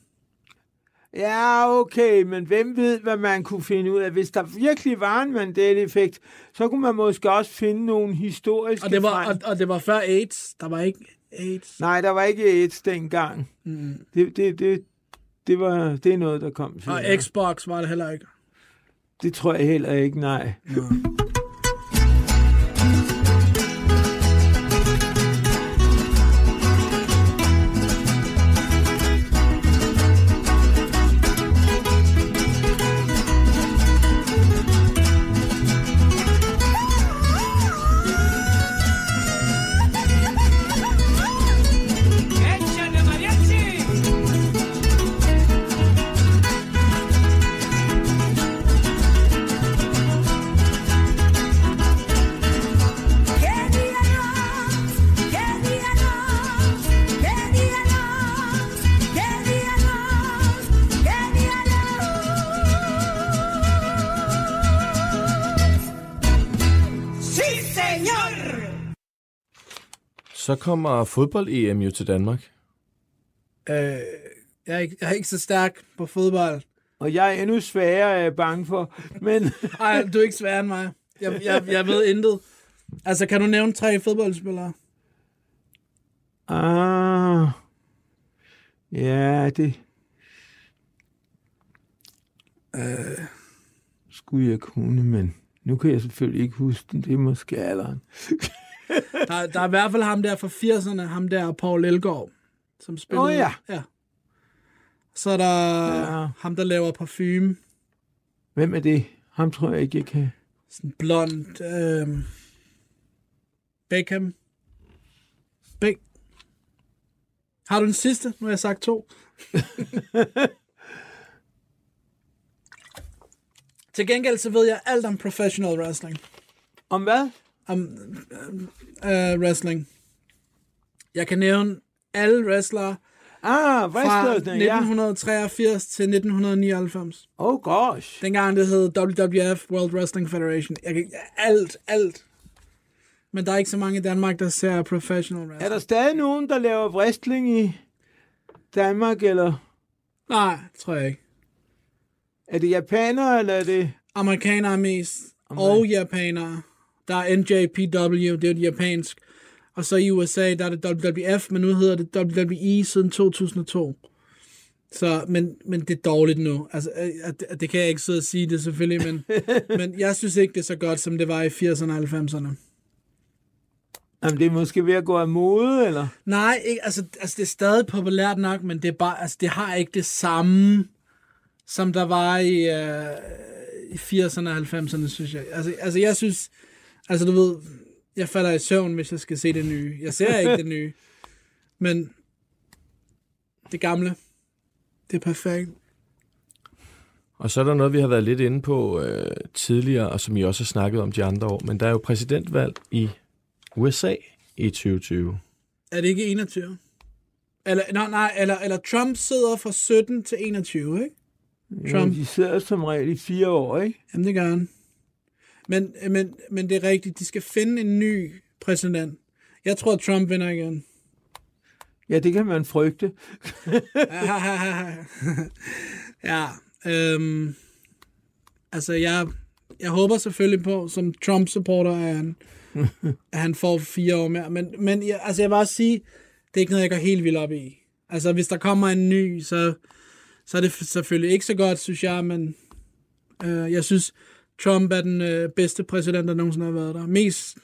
Ja, okay, men hvem ved, hvad man kunne finde ud af? Hvis der virkelig var en Mandela-effekt, så kunne man måske også finde nogle historiske Og det var, og, og det var før AIDS. Der var ikke AIDS. Nej, der var ikke AIDS dengang. Mm. Det, det, det, det, var, det er noget, der kom til. Og Xbox var det heller ikke. Det tror jeg heller ikke, nej. ¡Échale Så kommer fodbold-EM jo til Danmark. Øh, jeg, er ikke, jeg er ikke så stærk på fodbold. Og jeg er endnu sværere, er jeg bange for. Men *laughs* Ej, du er ikke sværere end mig. Jeg, jeg, jeg ved intet. Altså, kan du nævne tre fodboldspillere? Ah. Ja, det... Øh, skulle jeg kunne, men nu kan jeg selvfølgelig ikke huske den. Det er måske alderen. *laughs* Der, der er i hvert fald ham der fra 80'erne, ham der Paul Elgård, som spillede. Åh, ja. ja. Så er der Ja. ham, der laver parfume. Hvem er det? Ham tror jeg ikke, jeg kan. Sådan blond. Øh, Beckham. Be- har du den sidste? Nu har jeg sagt to. *laughs* Til gengæld så ved jeg alt om professional wrestling. Om hvad? Om øh, wrestling. Jeg kan nævne alle wrestlere Ah, fra wrestlerne, ja. 1983 til 1999. Oh gosh. Dengang det hed WWF, World Wrestling Federation. Jeg kan, alt, alt. Men der er ikke så mange i Danmark, der ser professional Er wrestling. der stadig nogen, der laver wrestling i Danmark, eller Nej, tror jeg ikke. er det japanere, eller er det... Amerikanere mest, og japanere. Der er NJPW, det er jo japansk. Og så i USA, der er det WWF, men nu hedder det WWE siden 2002. Så, men, men det er dårligt nu. Altså, øh, at- at det kan jeg ikke sidde og sige det selvfølgelig, men, *laughs* men jeg synes ikke, det er så godt, som det var i 80'erne og 90'erne. Jamen, det er måske ved at gå af mode, eller? Nej, ikke, altså, altså det er stadig populært nok, men det, er bare, altså, det har ikke det samme, som der var i, øh, i 80'erne og 90'erne, synes jeg. Altså, altså jeg synes, altså du ved, jeg falder i søvn, hvis jeg skal se det nye. Jeg ser ikke det *laughs* nye, men det gamle, det er perfekt. Og så er der noget, vi har været lidt inde på øh, tidligere, og som I også har snakket om de andre år, men der er jo præsidentvalg i USA i 2020. Er det ikke 21? Eller, nej, nej, eller, eller Trump sidder fra 17 til 21, ikke? Trump. De sidder som regel i fire år, ikke? Jamen, det gør han. Men, men, men det er rigtigt. De skal finde en ny præsident. Jeg tror, Trump vinder igen. Ja, det kan man frygte. *laughs* ja. Øhm, altså, jeg, jeg håber selvfølgelig på, som Trump-supporter, at han, *laughs* at han får fire år mere. Men, men jeg, altså, jeg vil også sige, det er ikke noget, jeg går helt vildt op i. Altså, hvis der kommer en ny, så, så er det selvfølgelig ikke så godt, synes jeg, men øh, jeg synes, Trump er den øh, bedste præsident, der nogensinde har været der. Mest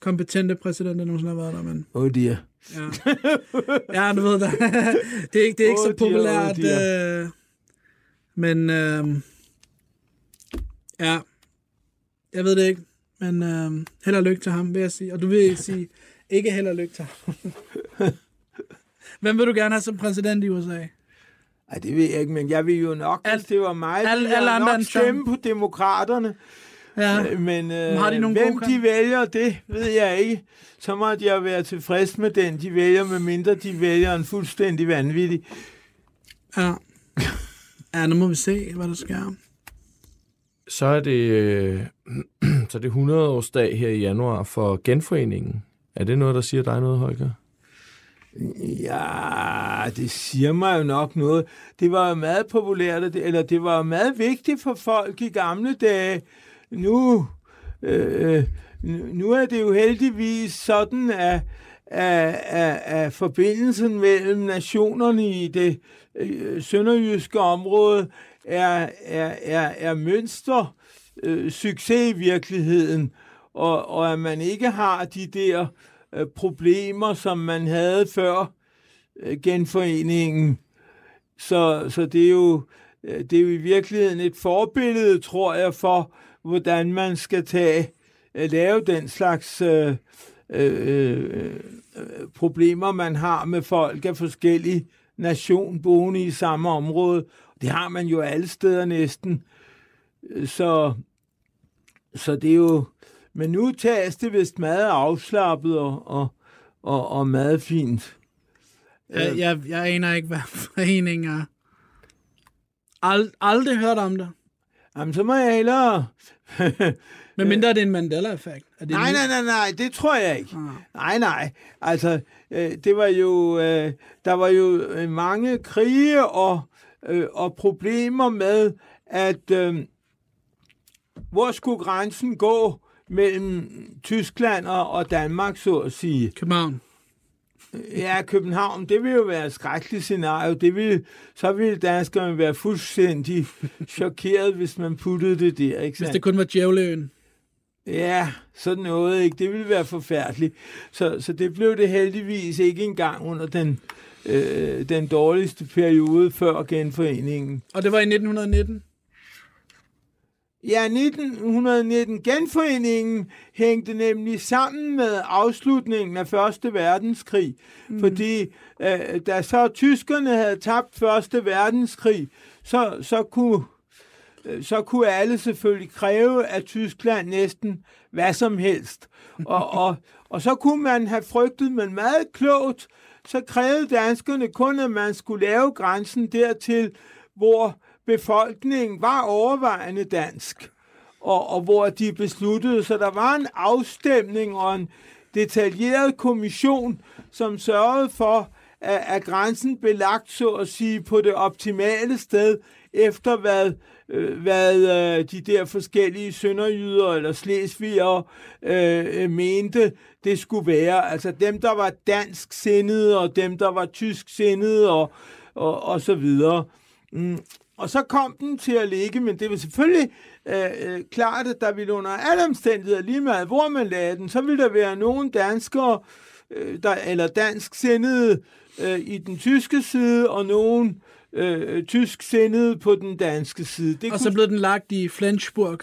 kompetente præsident, der nogensinde har været der, men oh, dear. ja. ja, du ved det. *laughs* det er ikke, det er ikke Oh så dear, populært. oh dear. øh, men øh, ja, jeg ved det ikke. Men øh, held og lykke til ham, vil jeg sige. Og du vil sige, ikke held og lykke til ham. *laughs* Hvem vil du gerne have som præsident i USA? Ej, det ved jeg ikke, men jeg vil jo nok, Alt- hvis det var mig, alle- ville alle andre nok stemme på demokraterne. Ja, Øh, Men øh, Har de nogle hvem gode de vælger, det ved jeg ikke. Så må jeg være tilfreds med den, de vælger, med mindre de vælger en fuldstændig vanvittig. ja. Ja, nu må vi se, hvad der sker. Så er det, øh, *clears throat* så er det 100-årsdag her i januar for genforeningen. Er det noget, der siger dig noget, Holger? Ja, det siger mig jo nok noget. Det var jo meget populært, eller det var jo meget vigtigt for folk i gamle dage. Nu, øh, nu nu er det jo heldigvis sådan, at, at, at, at forbindelsen mellem nationerne i det øh, sønderjyske område er, er, er, er mønster øh, succes i virkeligheden, og, og at man ikke har de der øh, problemer, som man havde før øh, genforeningen. Så, så det, er jo, øh, det er jo i virkeligheden et forbillede, tror jeg, for hvordan man skal tage, øh, lave den slags øh, øh, øh, problemer, man har med folk af forskellige nation boende i samme område. Det har man jo alle steder næsten. Øh, så, så det er jo... Men nu tages det vist meget afslappet og, og, og, og meget fint. Jeg, jeg, jeg aner ikke, hvad *laughs* forening er. Ald, aldrig hørt om det. Jamen, så må jeg hellere... *laughs* Men mindre er det en Mandela-effekt. Det Nej, nej, nej, nej, det tror jeg ikke. Nej, nej. Altså, øh, det var jo, øh, der var jo øh, mange krige og, øh, og problemer med, at øh, hvor skulle grænsen gå mellem Tyskland og, Danmark, så at sige. København. Ja, København, det vil jo være et skrækkeligt scenario. Det vil, så ville danskerne være fuldstændig *laughs* chokeret, hvis man puttede det der, ikke Hvis det kun var Djævleøen. Ja, sådan noget, ikke? Det ville være forfærdeligt. Så, så det blev det heldigvis ikke engang under den, øh, den dårligste periode før genforeningen. Og det var i 1919. Ja, 1919 genforeningen hængte nemlig sammen med afslutningen af Første Verdenskrig, mm. fordi øh, da så tyskerne havde tabt Første Verdenskrig, så, så kunne øh, så kunne alle selvfølgelig kræve af Tyskland næsten hvad som helst. Og, *laughs* og, og så kunne man have frygtet, men meget klogt, så krævede danskerne kun, at man skulle lave grænsen dertil, hvor befolkningen var overvejende dansk, og, og hvor de besluttede, så der var en afstemning og en detaljeret kommission, som sørgede for, at, at grænsen blev lagt, så at sige, på det optimale sted, efter hvad, øh, hvad øh, de der forskellige sønderjyder eller slesvigere øh, øh mente, det skulle være. Altså dem, der var dansk sindede, og dem, der var tysk sindede, og, og, og så videre. Mm. Og så kom den til at ligge, men det var selvfølgelig øh, øh, klart, at der ville under alle omstændigheder, lige meget hvor man lagde den, så ville der være nogle danskere, øh, der, eller dansk sindede øh, i den tyske side, og nogen øh, tysk sindede på den danske side. Det Og så blev den lagt i Flensburg.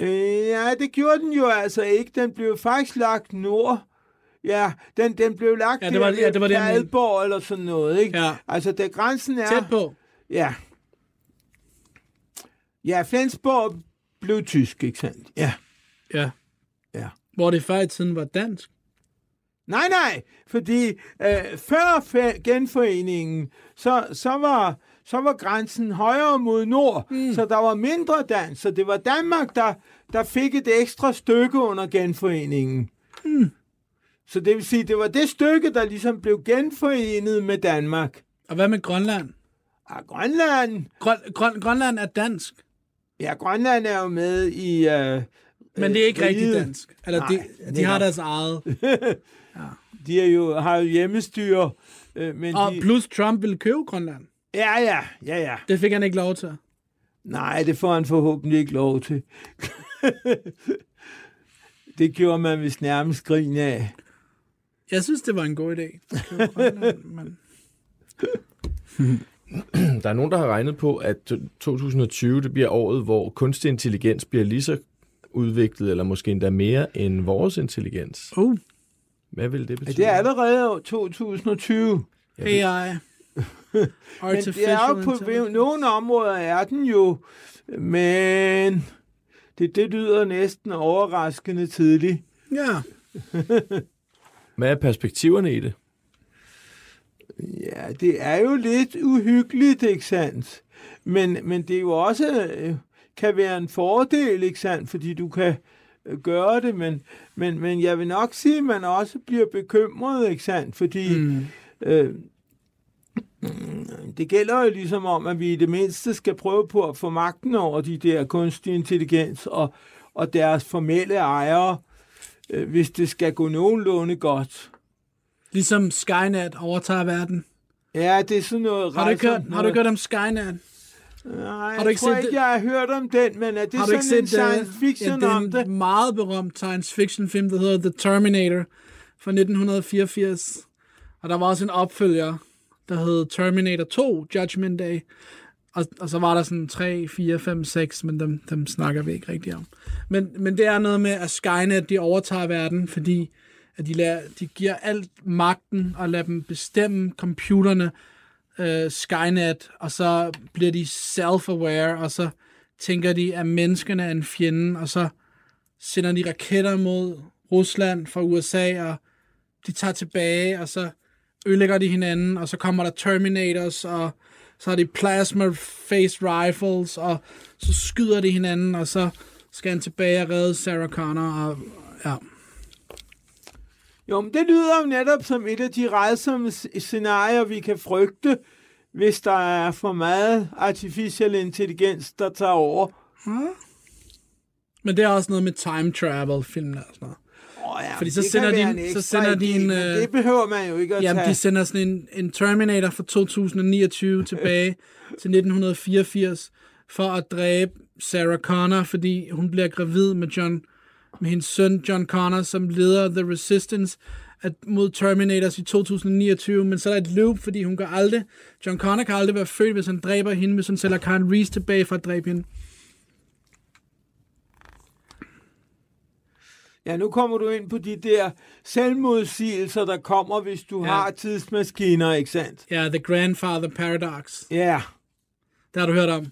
Øh, ja, det gjorde den jo altså ikke. Den blev faktisk lagt nord. Ja, den, den blev lagt Ja, det var- der ja, det var mente. Padborg eller sådan noget, ikke? Ja. Altså, da grænsen er... Tæt på. Ja. Ja, Flensborg blev tysk, ikke sandt? Ja. Ja. Ja. Hvor det før i tiden var dansk. Nej, nej, fordi øh, før genforeningen, så, så, var, så var grænsen højere mod nord, mm. så der var mindre dansk, så det var Danmark, der, der fik et ekstra stykke under genforeningen. Mm. Så det vil sige, det var det stykke, der ligesom blev genforenet med Danmark. Og hvad med Grønland? Og Grønland, Grøn, Grøn, Grønland er dansk, ja, Grønland er jo med i... Øh, men det er ikke øh, rigtig dansk. Eller Nej, de, de har deres eget. *laughs* De er jo, har jo hjemmestyre, øh, men Og de... plus Trump ville købe Grønland. Ja, ja, ja, ja. Det fik han ikke lov til. Nej, det får han forhåbentlig ikke lov til. *laughs* det gjorde man vist nærmest grin af. Jeg synes, det var en god idé. *laughs* men... Der er nogen, der har regnet på, at 2020 det bliver året, hvor kunstig intelligens bliver lige så udviklet, eller måske endda mere end vores intelligens. Uh, Hvad vil det betyde? det er allerede år 2020. AI. *laughs* Men Artificial det er jo på nogle områder er den jo, men det, det lyder næsten overraskende tidligt. Ja. *laughs* Hvad er perspektiverne i det? Ja, det er jo lidt uhyggeligt, ikke sandt? Men, men det er jo også øh, kan være en fordel, ikke sandt? Fordi du kan øh, gøre det, men, men, men jeg vil nok sige, at man også bliver bekymret, ikke sandt? Fordi mm. øh, det gælder jo ligesom om, at vi i det mindste skal prøve på at få magten over de der kunstig intelligens og, og deres formelle ejere, øh, hvis det skal gå nogenlunde godt. Ligesom Skynet overtager verden. Ja, det er sådan noget Har du ikke hørt, har du hørt om Skynet? Nej, Har jeg du ikke tror set ikke, jeg har hørt om den, men er det Har du ikke sådan en set øh, science fiction ja, om det? er det? en meget berømt science fiction film, der hedder The Terminator fra 1984. Og der var også en opfølger, der hed Terminator 2, Judgment Day. Og, og så var der sådan 3, 4, 5, 6, men dem, dem snakker vi ikke rigtig om. Men, men det er noget med, at Skynet, de overtager verden, fordi at de, lader, de giver alt magten og lader dem bestemme computerne, øh, Skynet, og så bliver de self-aware, og så tænker de, at menneskene er en fjende, og så sender de raketter mod Rusland fra USA, og de tager tilbage, og så ødelægger de hinanden, og så kommer der Terminators, og så har de plasma face rifles, og så skyder de hinanden, og så skal han tilbage og redde Sarah Connor, og ja. Jo, men det lyder jo netop som et af de redsomme scenarier, vi kan frygte, hvis der er for meget artificial intelligens, der tager over. Men det er også noget med time travel, filmen og sådan noget. Oh, ja, Fordi så det sender de en- så sender de en, øh, Det behøver man jo ikke at Jamen, tage. de sender sådan en, en Terminator fra 2029 *laughs* tilbage til 1984 for at dræbe Sarah Connor, fordi hun bliver gravid med John med hendes søn John Connor, som leder The Resistance at, mod Terminators i 2029, men så er der et loop, fordi hun kan aldrig, John Connor kan aldrig være født, hvis han dræber hende, hvis han sender Karen Reese tilbage for at dræbe hende. Ja, nu kommer du ind på de der selvmodsigelser, der kommer, hvis du Ja. har tidsmaskiner, ikke sandt? Ja, The Grandfather Paradox. Ja. Det har du hørt om.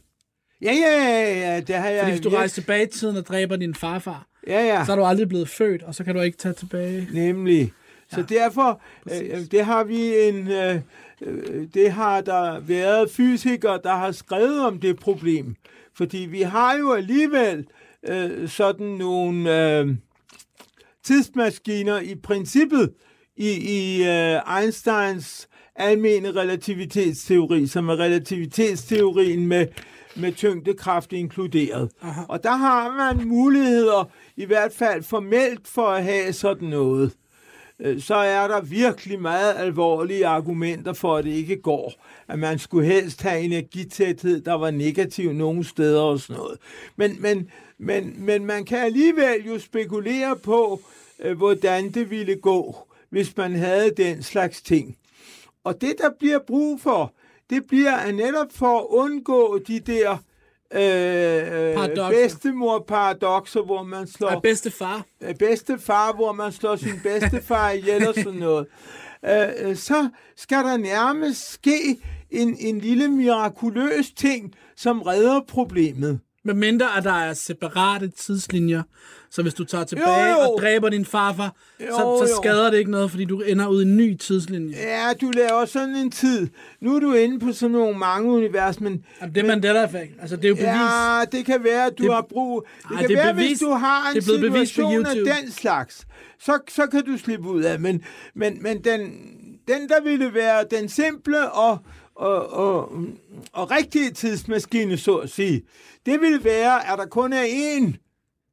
Ja, ja, ja, ja, det har jeg... Fordi hvis du rejser tilbage i tiden og dræber din farfar, Ja, ja. så er du aldrig blevet født, og så kan du ikke tage tilbage. Nemlig. Så Ja, derfor, præcis. øh, det har vi en, øh, øh, det har der været fysikere, der har skrevet om det problem. Fordi vi har jo alligevel øh, sådan nogle øh, tidsmaskiner i princippet i, i øh, Einsteins almene relativitetsteori, som er relativitetsteorien med, med tyngdekraft inkluderet. Aha. Og der har man muligheder, i hvert fald formelt, for at have sådan noget. Øh, så er der virkelig meget alvorlige argumenter for, at det ikke går. At man skulle helst have energitæthed, der var negativ nogle steder og sådan noget. Men, men, men, men man kan alligevel jo spekulere på, øh, hvordan det ville gå, hvis man havde den slags ting. Og det, der bliver brug for, det bliver at netop for at undgå de der øh, Paradokser. bedstemor-paradoxer, hvor man slår Og bedste far. øh, bedste far, hvor man slår sin bedstefar ihjel og sådan noget, *laughs* øh, øh, så skal der nærmest ske en, en lille mirakuløs ting, som redder problemet. Med mindre, at der er separate tidslinjer. Så hvis du tager tilbage Jo, jo. og dræber din farfar, Jo, så, så jo. skader det ikke noget, fordi du ender ud i en ny tidslinje. Ja, du laver sådan en tid. Nu er du inde på sådan nogle mange univers, men Jamen, det er Mandela-effekt. Altså, det er jo bevis. ja, det kan være, at du Det- har brug... Det Ej, kan det være, bevis. hvis du har en situation af den slags, så, så kan du slippe ud af. Men, men, men den, den, der ville være den simple og, og, og, og rigtige tidsmaskine, så at sige, det ville være, at der kun er én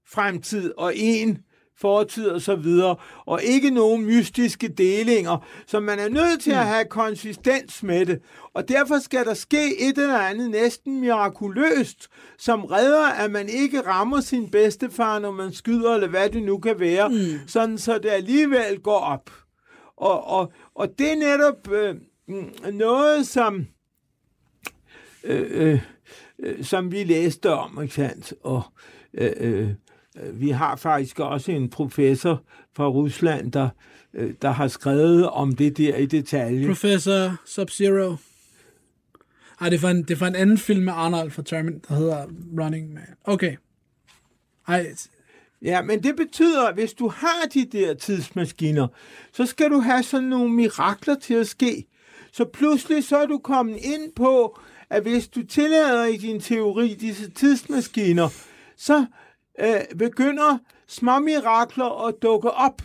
fremtid og én fortid og så videre, og ikke nogen mystiske delinger, så man er nødt til at have konsistens med det, og derfor skal der ske et eller andet næsten mirakuløst, som redder, at man ikke rammer sin bedstefar, når man skyder, eller hvad det nu kan være, mm. sådan så det alligevel går op. Og, og, og det er netop øh, mm, noget, som øh, øh, øh, som vi læste om, ikke sandt? Og øh, øh, vi har faktisk også en professor fra Rusland, der, øh, der har skrevet om det der i detalje. Professor Sub-Zero. Ej, det er, fra en, det fra en anden film med Arnold fra Terminator, der hedder Running Man. Okay. Ej, Ja, men det betyder, at hvis du har de der tidsmaskiner, så skal du have sådan nogle mirakler til at ske. Så pludselig så er du kommet ind på, at hvis du tillader i din teori disse tidsmaskiner, så øh, begynder små mirakler at dukke op.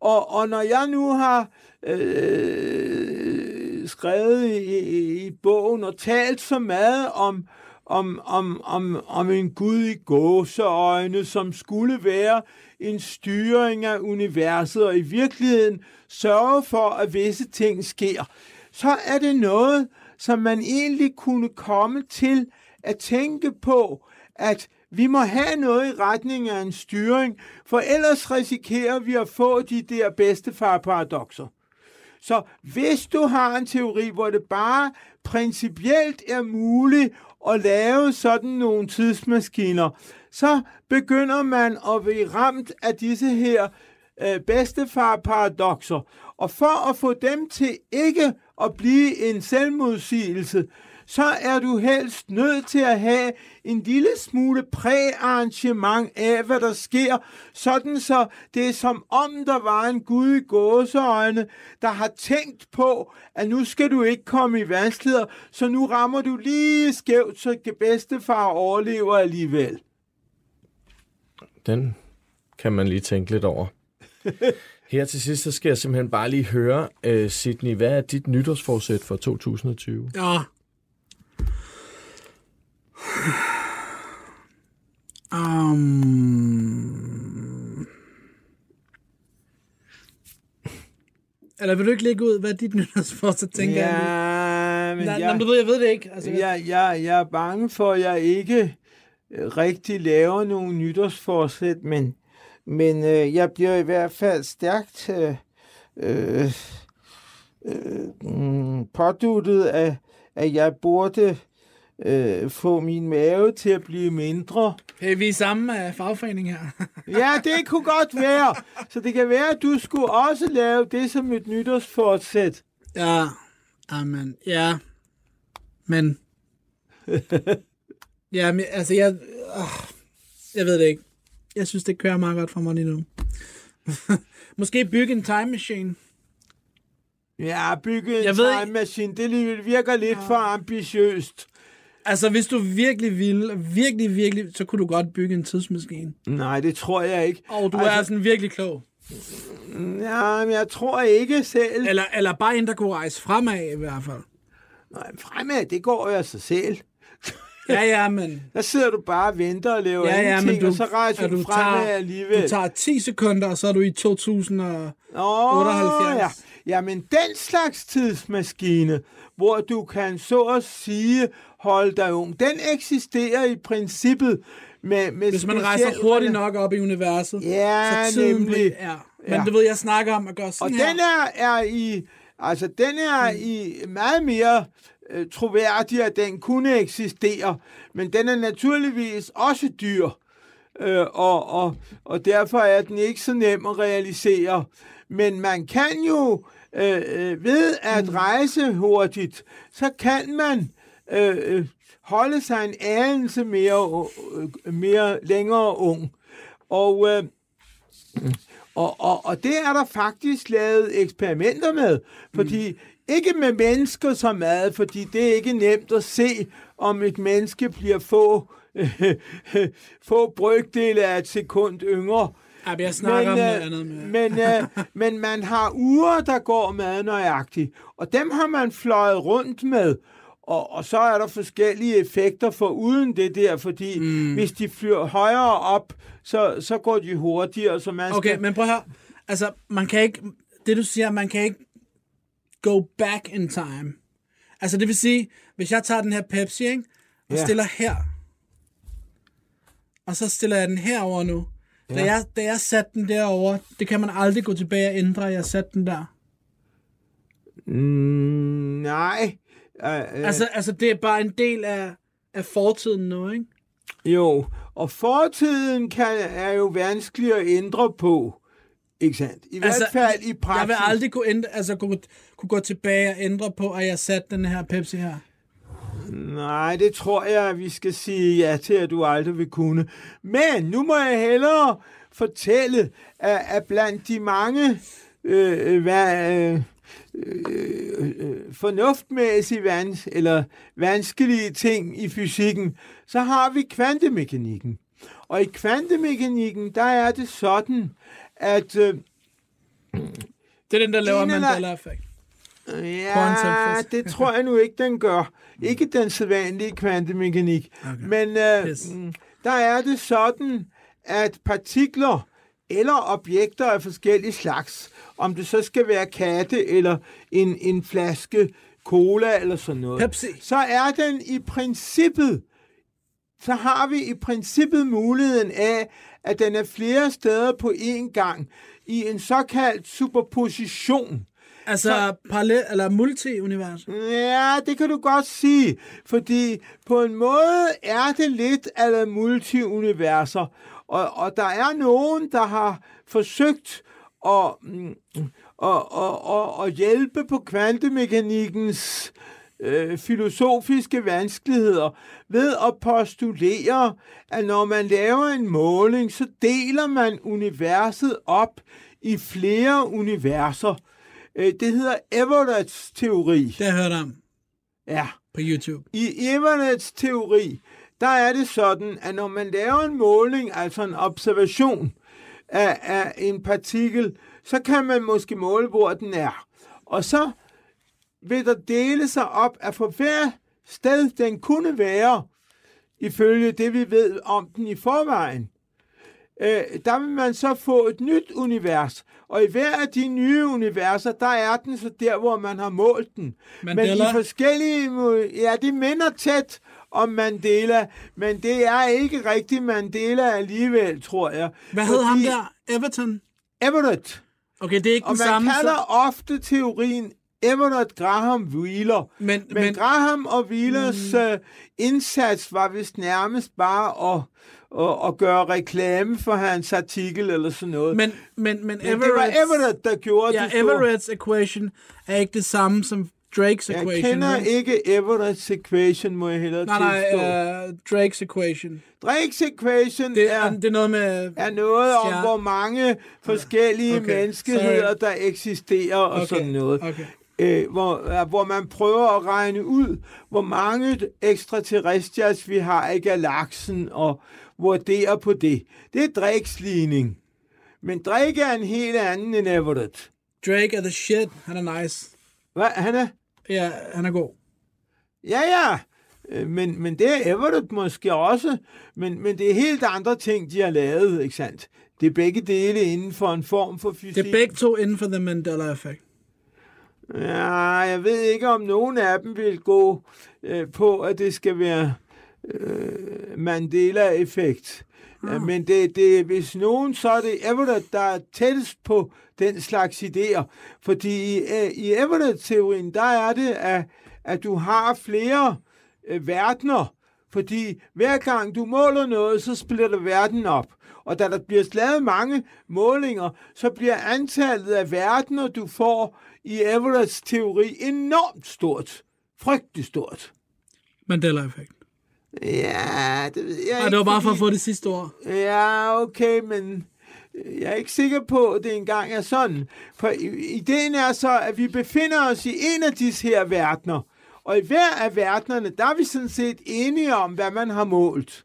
Og, og når jeg nu har øh, skrevet i, i, i bogen og talt så meget om, om, om, om, om en Gud i gåseøjne, som skulle være en styring af universet, og i virkeligheden sørge for, at visse ting sker, så er det noget, som man egentlig kunne komme til at tænke på, at vi må have noget i retning af en styring, for ellers risikerer vi at få de der bedstefar-paradoxer. Så hvis du har en teori, hvor det bare principielt er muligt at lave sådan nogle tidsmaskiner, så begynder man at blive ramt af disse her øh, bedstefar-paradoxer. Og for at få dem til ikke at blive en selvmodsigelse, så er du helst nødt til at have en lille smule præarrangement af, hvad der sker, sådan så det er som om, der var en gud i gåseøjne, der har tænkt på, at nu skal du ikke komme i vanskeligheder, så nu rammer du lige skævt, så bedstefar overlever alligevel. Den kan man lige tænke lidt over. *laughs* Her til sidst, så skal jeg simpelthen bare lige høre, uh, Sydney, hvad er dit nytårsforsæt for 2020? Ja. Um... Eller vil du ikke lægge ud, hvad dit nytårsforsæt tænker jeg? ja, men Nej, jeg, jeg... du ved, jeg ved det ikke. Altså, jeg, jeg, jeg er bange for, at jeg ikke rigtig laver nogle nytårsforsæt, men, men øh, jeg bliver i hvert fald stærkt øh, øh, øh, mm, påduttet af, at jeg burde øh, få min mave til at blive mindre. Hey, vi er samme af fagforening her. *laughs* Ja, det kunne godt være. Så det kan være, at du skulle også lave det som et nytårsforsæt. ja, amen, ja. Men... *laughs* ja, men altså, jeg... Øh, jeg ved det ikke. Jeg synes, det kører meget godt for mig lige nu. *laughs* Måske bygge en time machine. Ja, bygge en Jeg ved time machine, det virker lidt for ambitiøst. Altså, hvis du virkelig ville, virkelig, virkelig, så kunne du godt bygge en tidsmaskine. Nej, det tror jeg ikke. Og du altså, er sådan virkelig klog. Ja, men jeg tror ikke selv. Eller, eller bare en, der kunne rejse fremad i hvert fald. Nej, fremad, det går jo af sig selv. Ja, ja, men... Der sidder du bare og venter og laver Ja, ja, men du, og så rejser at du, fremad alligevel. Du tager 10 sekunder, og så er du i 2000 og... Åh, 78. Ja. Jamen, den slags tidsmaskine, hvor du kan så at sige holde dig ung, den eksisterer i princippet med, med Hvis man rejser hurtigt nok op i universet. Ja, så tiden nemlig. Ja. Men Ja. du ved, jeg snakker om at gøre Og sådan den her. er, er i, altså den er Mm. i meget mere øh, troværdig, at den kunne eksistere, men den er naturligvis også dyr, øh, og, og, og derfor er den ikke så nem at realisere. Men man kan jo øh, øh, ved at Mm. rejse hurtigt, så kan man øh, øh, holde sig en anelse mere, øh, mere længere ung. Og øh, og, og, og det er der faktisk lavet eksperimenter med, fordi mm. Ikke med mennesker så meget, fordi det er ikke nemt at se, om et menneske bliver få, *laughs* få brøkdele af et sekund yngre. Ja, men jeg snakker om noget øh, andet med... men, øh, *laughs* men man har uger, der går meget nøjagtigt, og dem har man fløjet rundt med. Og, og så er der forskellige effekter for uden det der, fordi mm. hvis de flyver højere op, så, så går de hurtigere. Så man Okay, skal, men prøv her. Altså, man kan ikke... Det du siger, man kan ikke go back in time. Altså, det vil sige, hvis jeg tager den her Pepsi, ikke? Og Ja. stiller her. Og så stiller jeg den herover nu. Da, Ja. jeg, da jeg satte den derover, det kan man aldrig gå tilbage og ændre, jeg satte den der. Mm, nej. Uh, uh, Altså, altså, det er bare en del af, af fortiden nu, ikke? jo, og fortiden kan, er jo vanskelig at ændre på. Ikke sandt? I Altså, hvert fald i praksis. Jeg vil aldrig kunne, ændre, altså, kunne, kunne gå tilbage og ændre på, at jeg satte den her Pepsi her. Nej, det tror jeg, at vi skal sige ja til, at du aldrig vil kunne. Men nu må jeg hellere fortælle, at, at blandt de mange øh, hvad, øh, øh, øh, fornuftmæssige vans, eller vanskelige ting i fysikken, så har vi kvantemekanikken. Og i kvantemekanikken, der er det sådan, at øh, Det er den, der laver Mandela-effekt. Ja, det tror jeg nu ikke, den gør. Ikke den sædvanlige kvantemekanik. Okay. Men øh, Pis. mm, der er det sådan, at partikler eller objekter af forskellige slags, om det så skal være katte eller en, en flaske cola eller sådan noget, Pepsi. så er den i princippet, så har vi i princippet muligheden af, at den er flere steder på én gang i en såkaldt superposition. Altså, parallel, eller multi-univers. Ja, det kan du godt sige, fordi på en måde er det lidt af multiuniverser, og, og der er nogen, der har forsøgt at, at, at, at, at hjælpe på kvantemekanikkens øh, filosofiske vanskeligheder ved at postulere, at når man laver en måling, så deler man universet op i flere universer. Øh, Det hedder Everett's teori. Det har jeg hørt om Ja. på YouTube. I Everett's teori, der er det sådan, at når man laver en måling, altså en observation af, af en partikel, så kan man måske måle, hvor den er. Og så vil der dele sig op, at for hver sted, den kunne være, ifølge det, vi ved om den i forvejen, øh, der vil man så få et nyt univers. Og i hver af de nye universer, der er den så der, hvor man har målt den. Mandela? Men i forskellige... Ja, det minder tæt om Mandela, men det er ikke rigtig Mandela alligevel, tror jeg. Hvad hed ham der? Everton? Everett. Okay, det er ikke Og den man samme. kalder Så... ofte teorien Everett Graham Wheeler. Men, Men, men men, Graham og Wheelers mm. indsats var vist nærmest bare at, at, at gøre reklame for hans artikel eller sådan noget. men, men, men men det var Everett, der gjorde Ja, det store. Everett's equation er ikke det samme som Drake's Jeg equation. kender vel? ikke Everett's equation, må jeg hellere Nej, tilstå. nej, uh, Drake's equation. Drake's equation Det er, det er noget med... er noget om, hvor mange forskellige Okay, menneskeheder, sorry. der eksisterer og Okay, sådan noget. okay. Øh, hvor, hvor man prøver at regne ud, hvor mange extraterrestrials vi har i galaksen, og vurdere på det. Det er Drakes ligning. Men Drake er en helt anden end Everett. Drake er the shit. Han er nice. Hvad? Han er? Ja, han er god. Ja, ja. Øh, Men, men det er Everett måske også. Men, men det er helt andre ting, de har lavet, ikke sandt? Det er begge dele inden for en form for fysik. Det er begge to inden for The Mandela Effect. Ja, jeg ved ikke, om nogen af dem vil gå øh, på, at det skal være øh, Mandela-effekt. Ja. Men det, det, hvis nogen, så er det Everett, der er tættest på den slags idéer. Fordi i, øh, i Everett-teorien, der er det, at, at du har flere øh, verdener. Fordi hver gang du måler noget, så splitter verden op. Og da der bliver lavet mange målinger, så bliver antallet af verdener, du får i Everetts teori, enormt stort. Frygtelig stort. Mandela Effect. Ja, det ved jeg Og ikke. det var bare for at fordi- få det sidste ord. Ja, okay, men jeg er ikke sikker på, at det engang er sådan. For ideen er så, at vi befinder os i en af disse her verdener. Og i hver af verdenerne, der er vi sådan set enige om, hvad man har målt.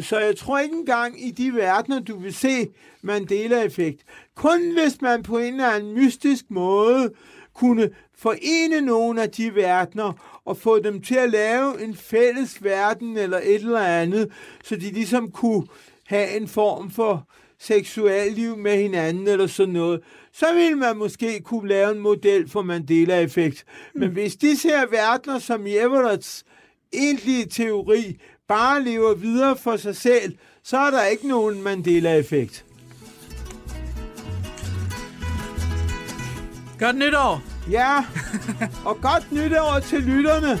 Så jeg tror ikke engang i de verdener, du vil se Mandela-effekt. Kun hvis man på en eller anden mystisk måde kunne forene nogle af de verdener og få dem til at lave en fælles verden eller et eller andet, så de ligesom kunne have en form for seksualliv med hinanden eller sådan noget, så ville man måske kunne lave en model for Mandela-effekt. Men hvis disse her verdener, som i Everetts egentlige teori, bare lever videre for sig selv, så er der ikke nogen Mandela-effekt. Godt nytår! Ja, og godt nytår til lytterne.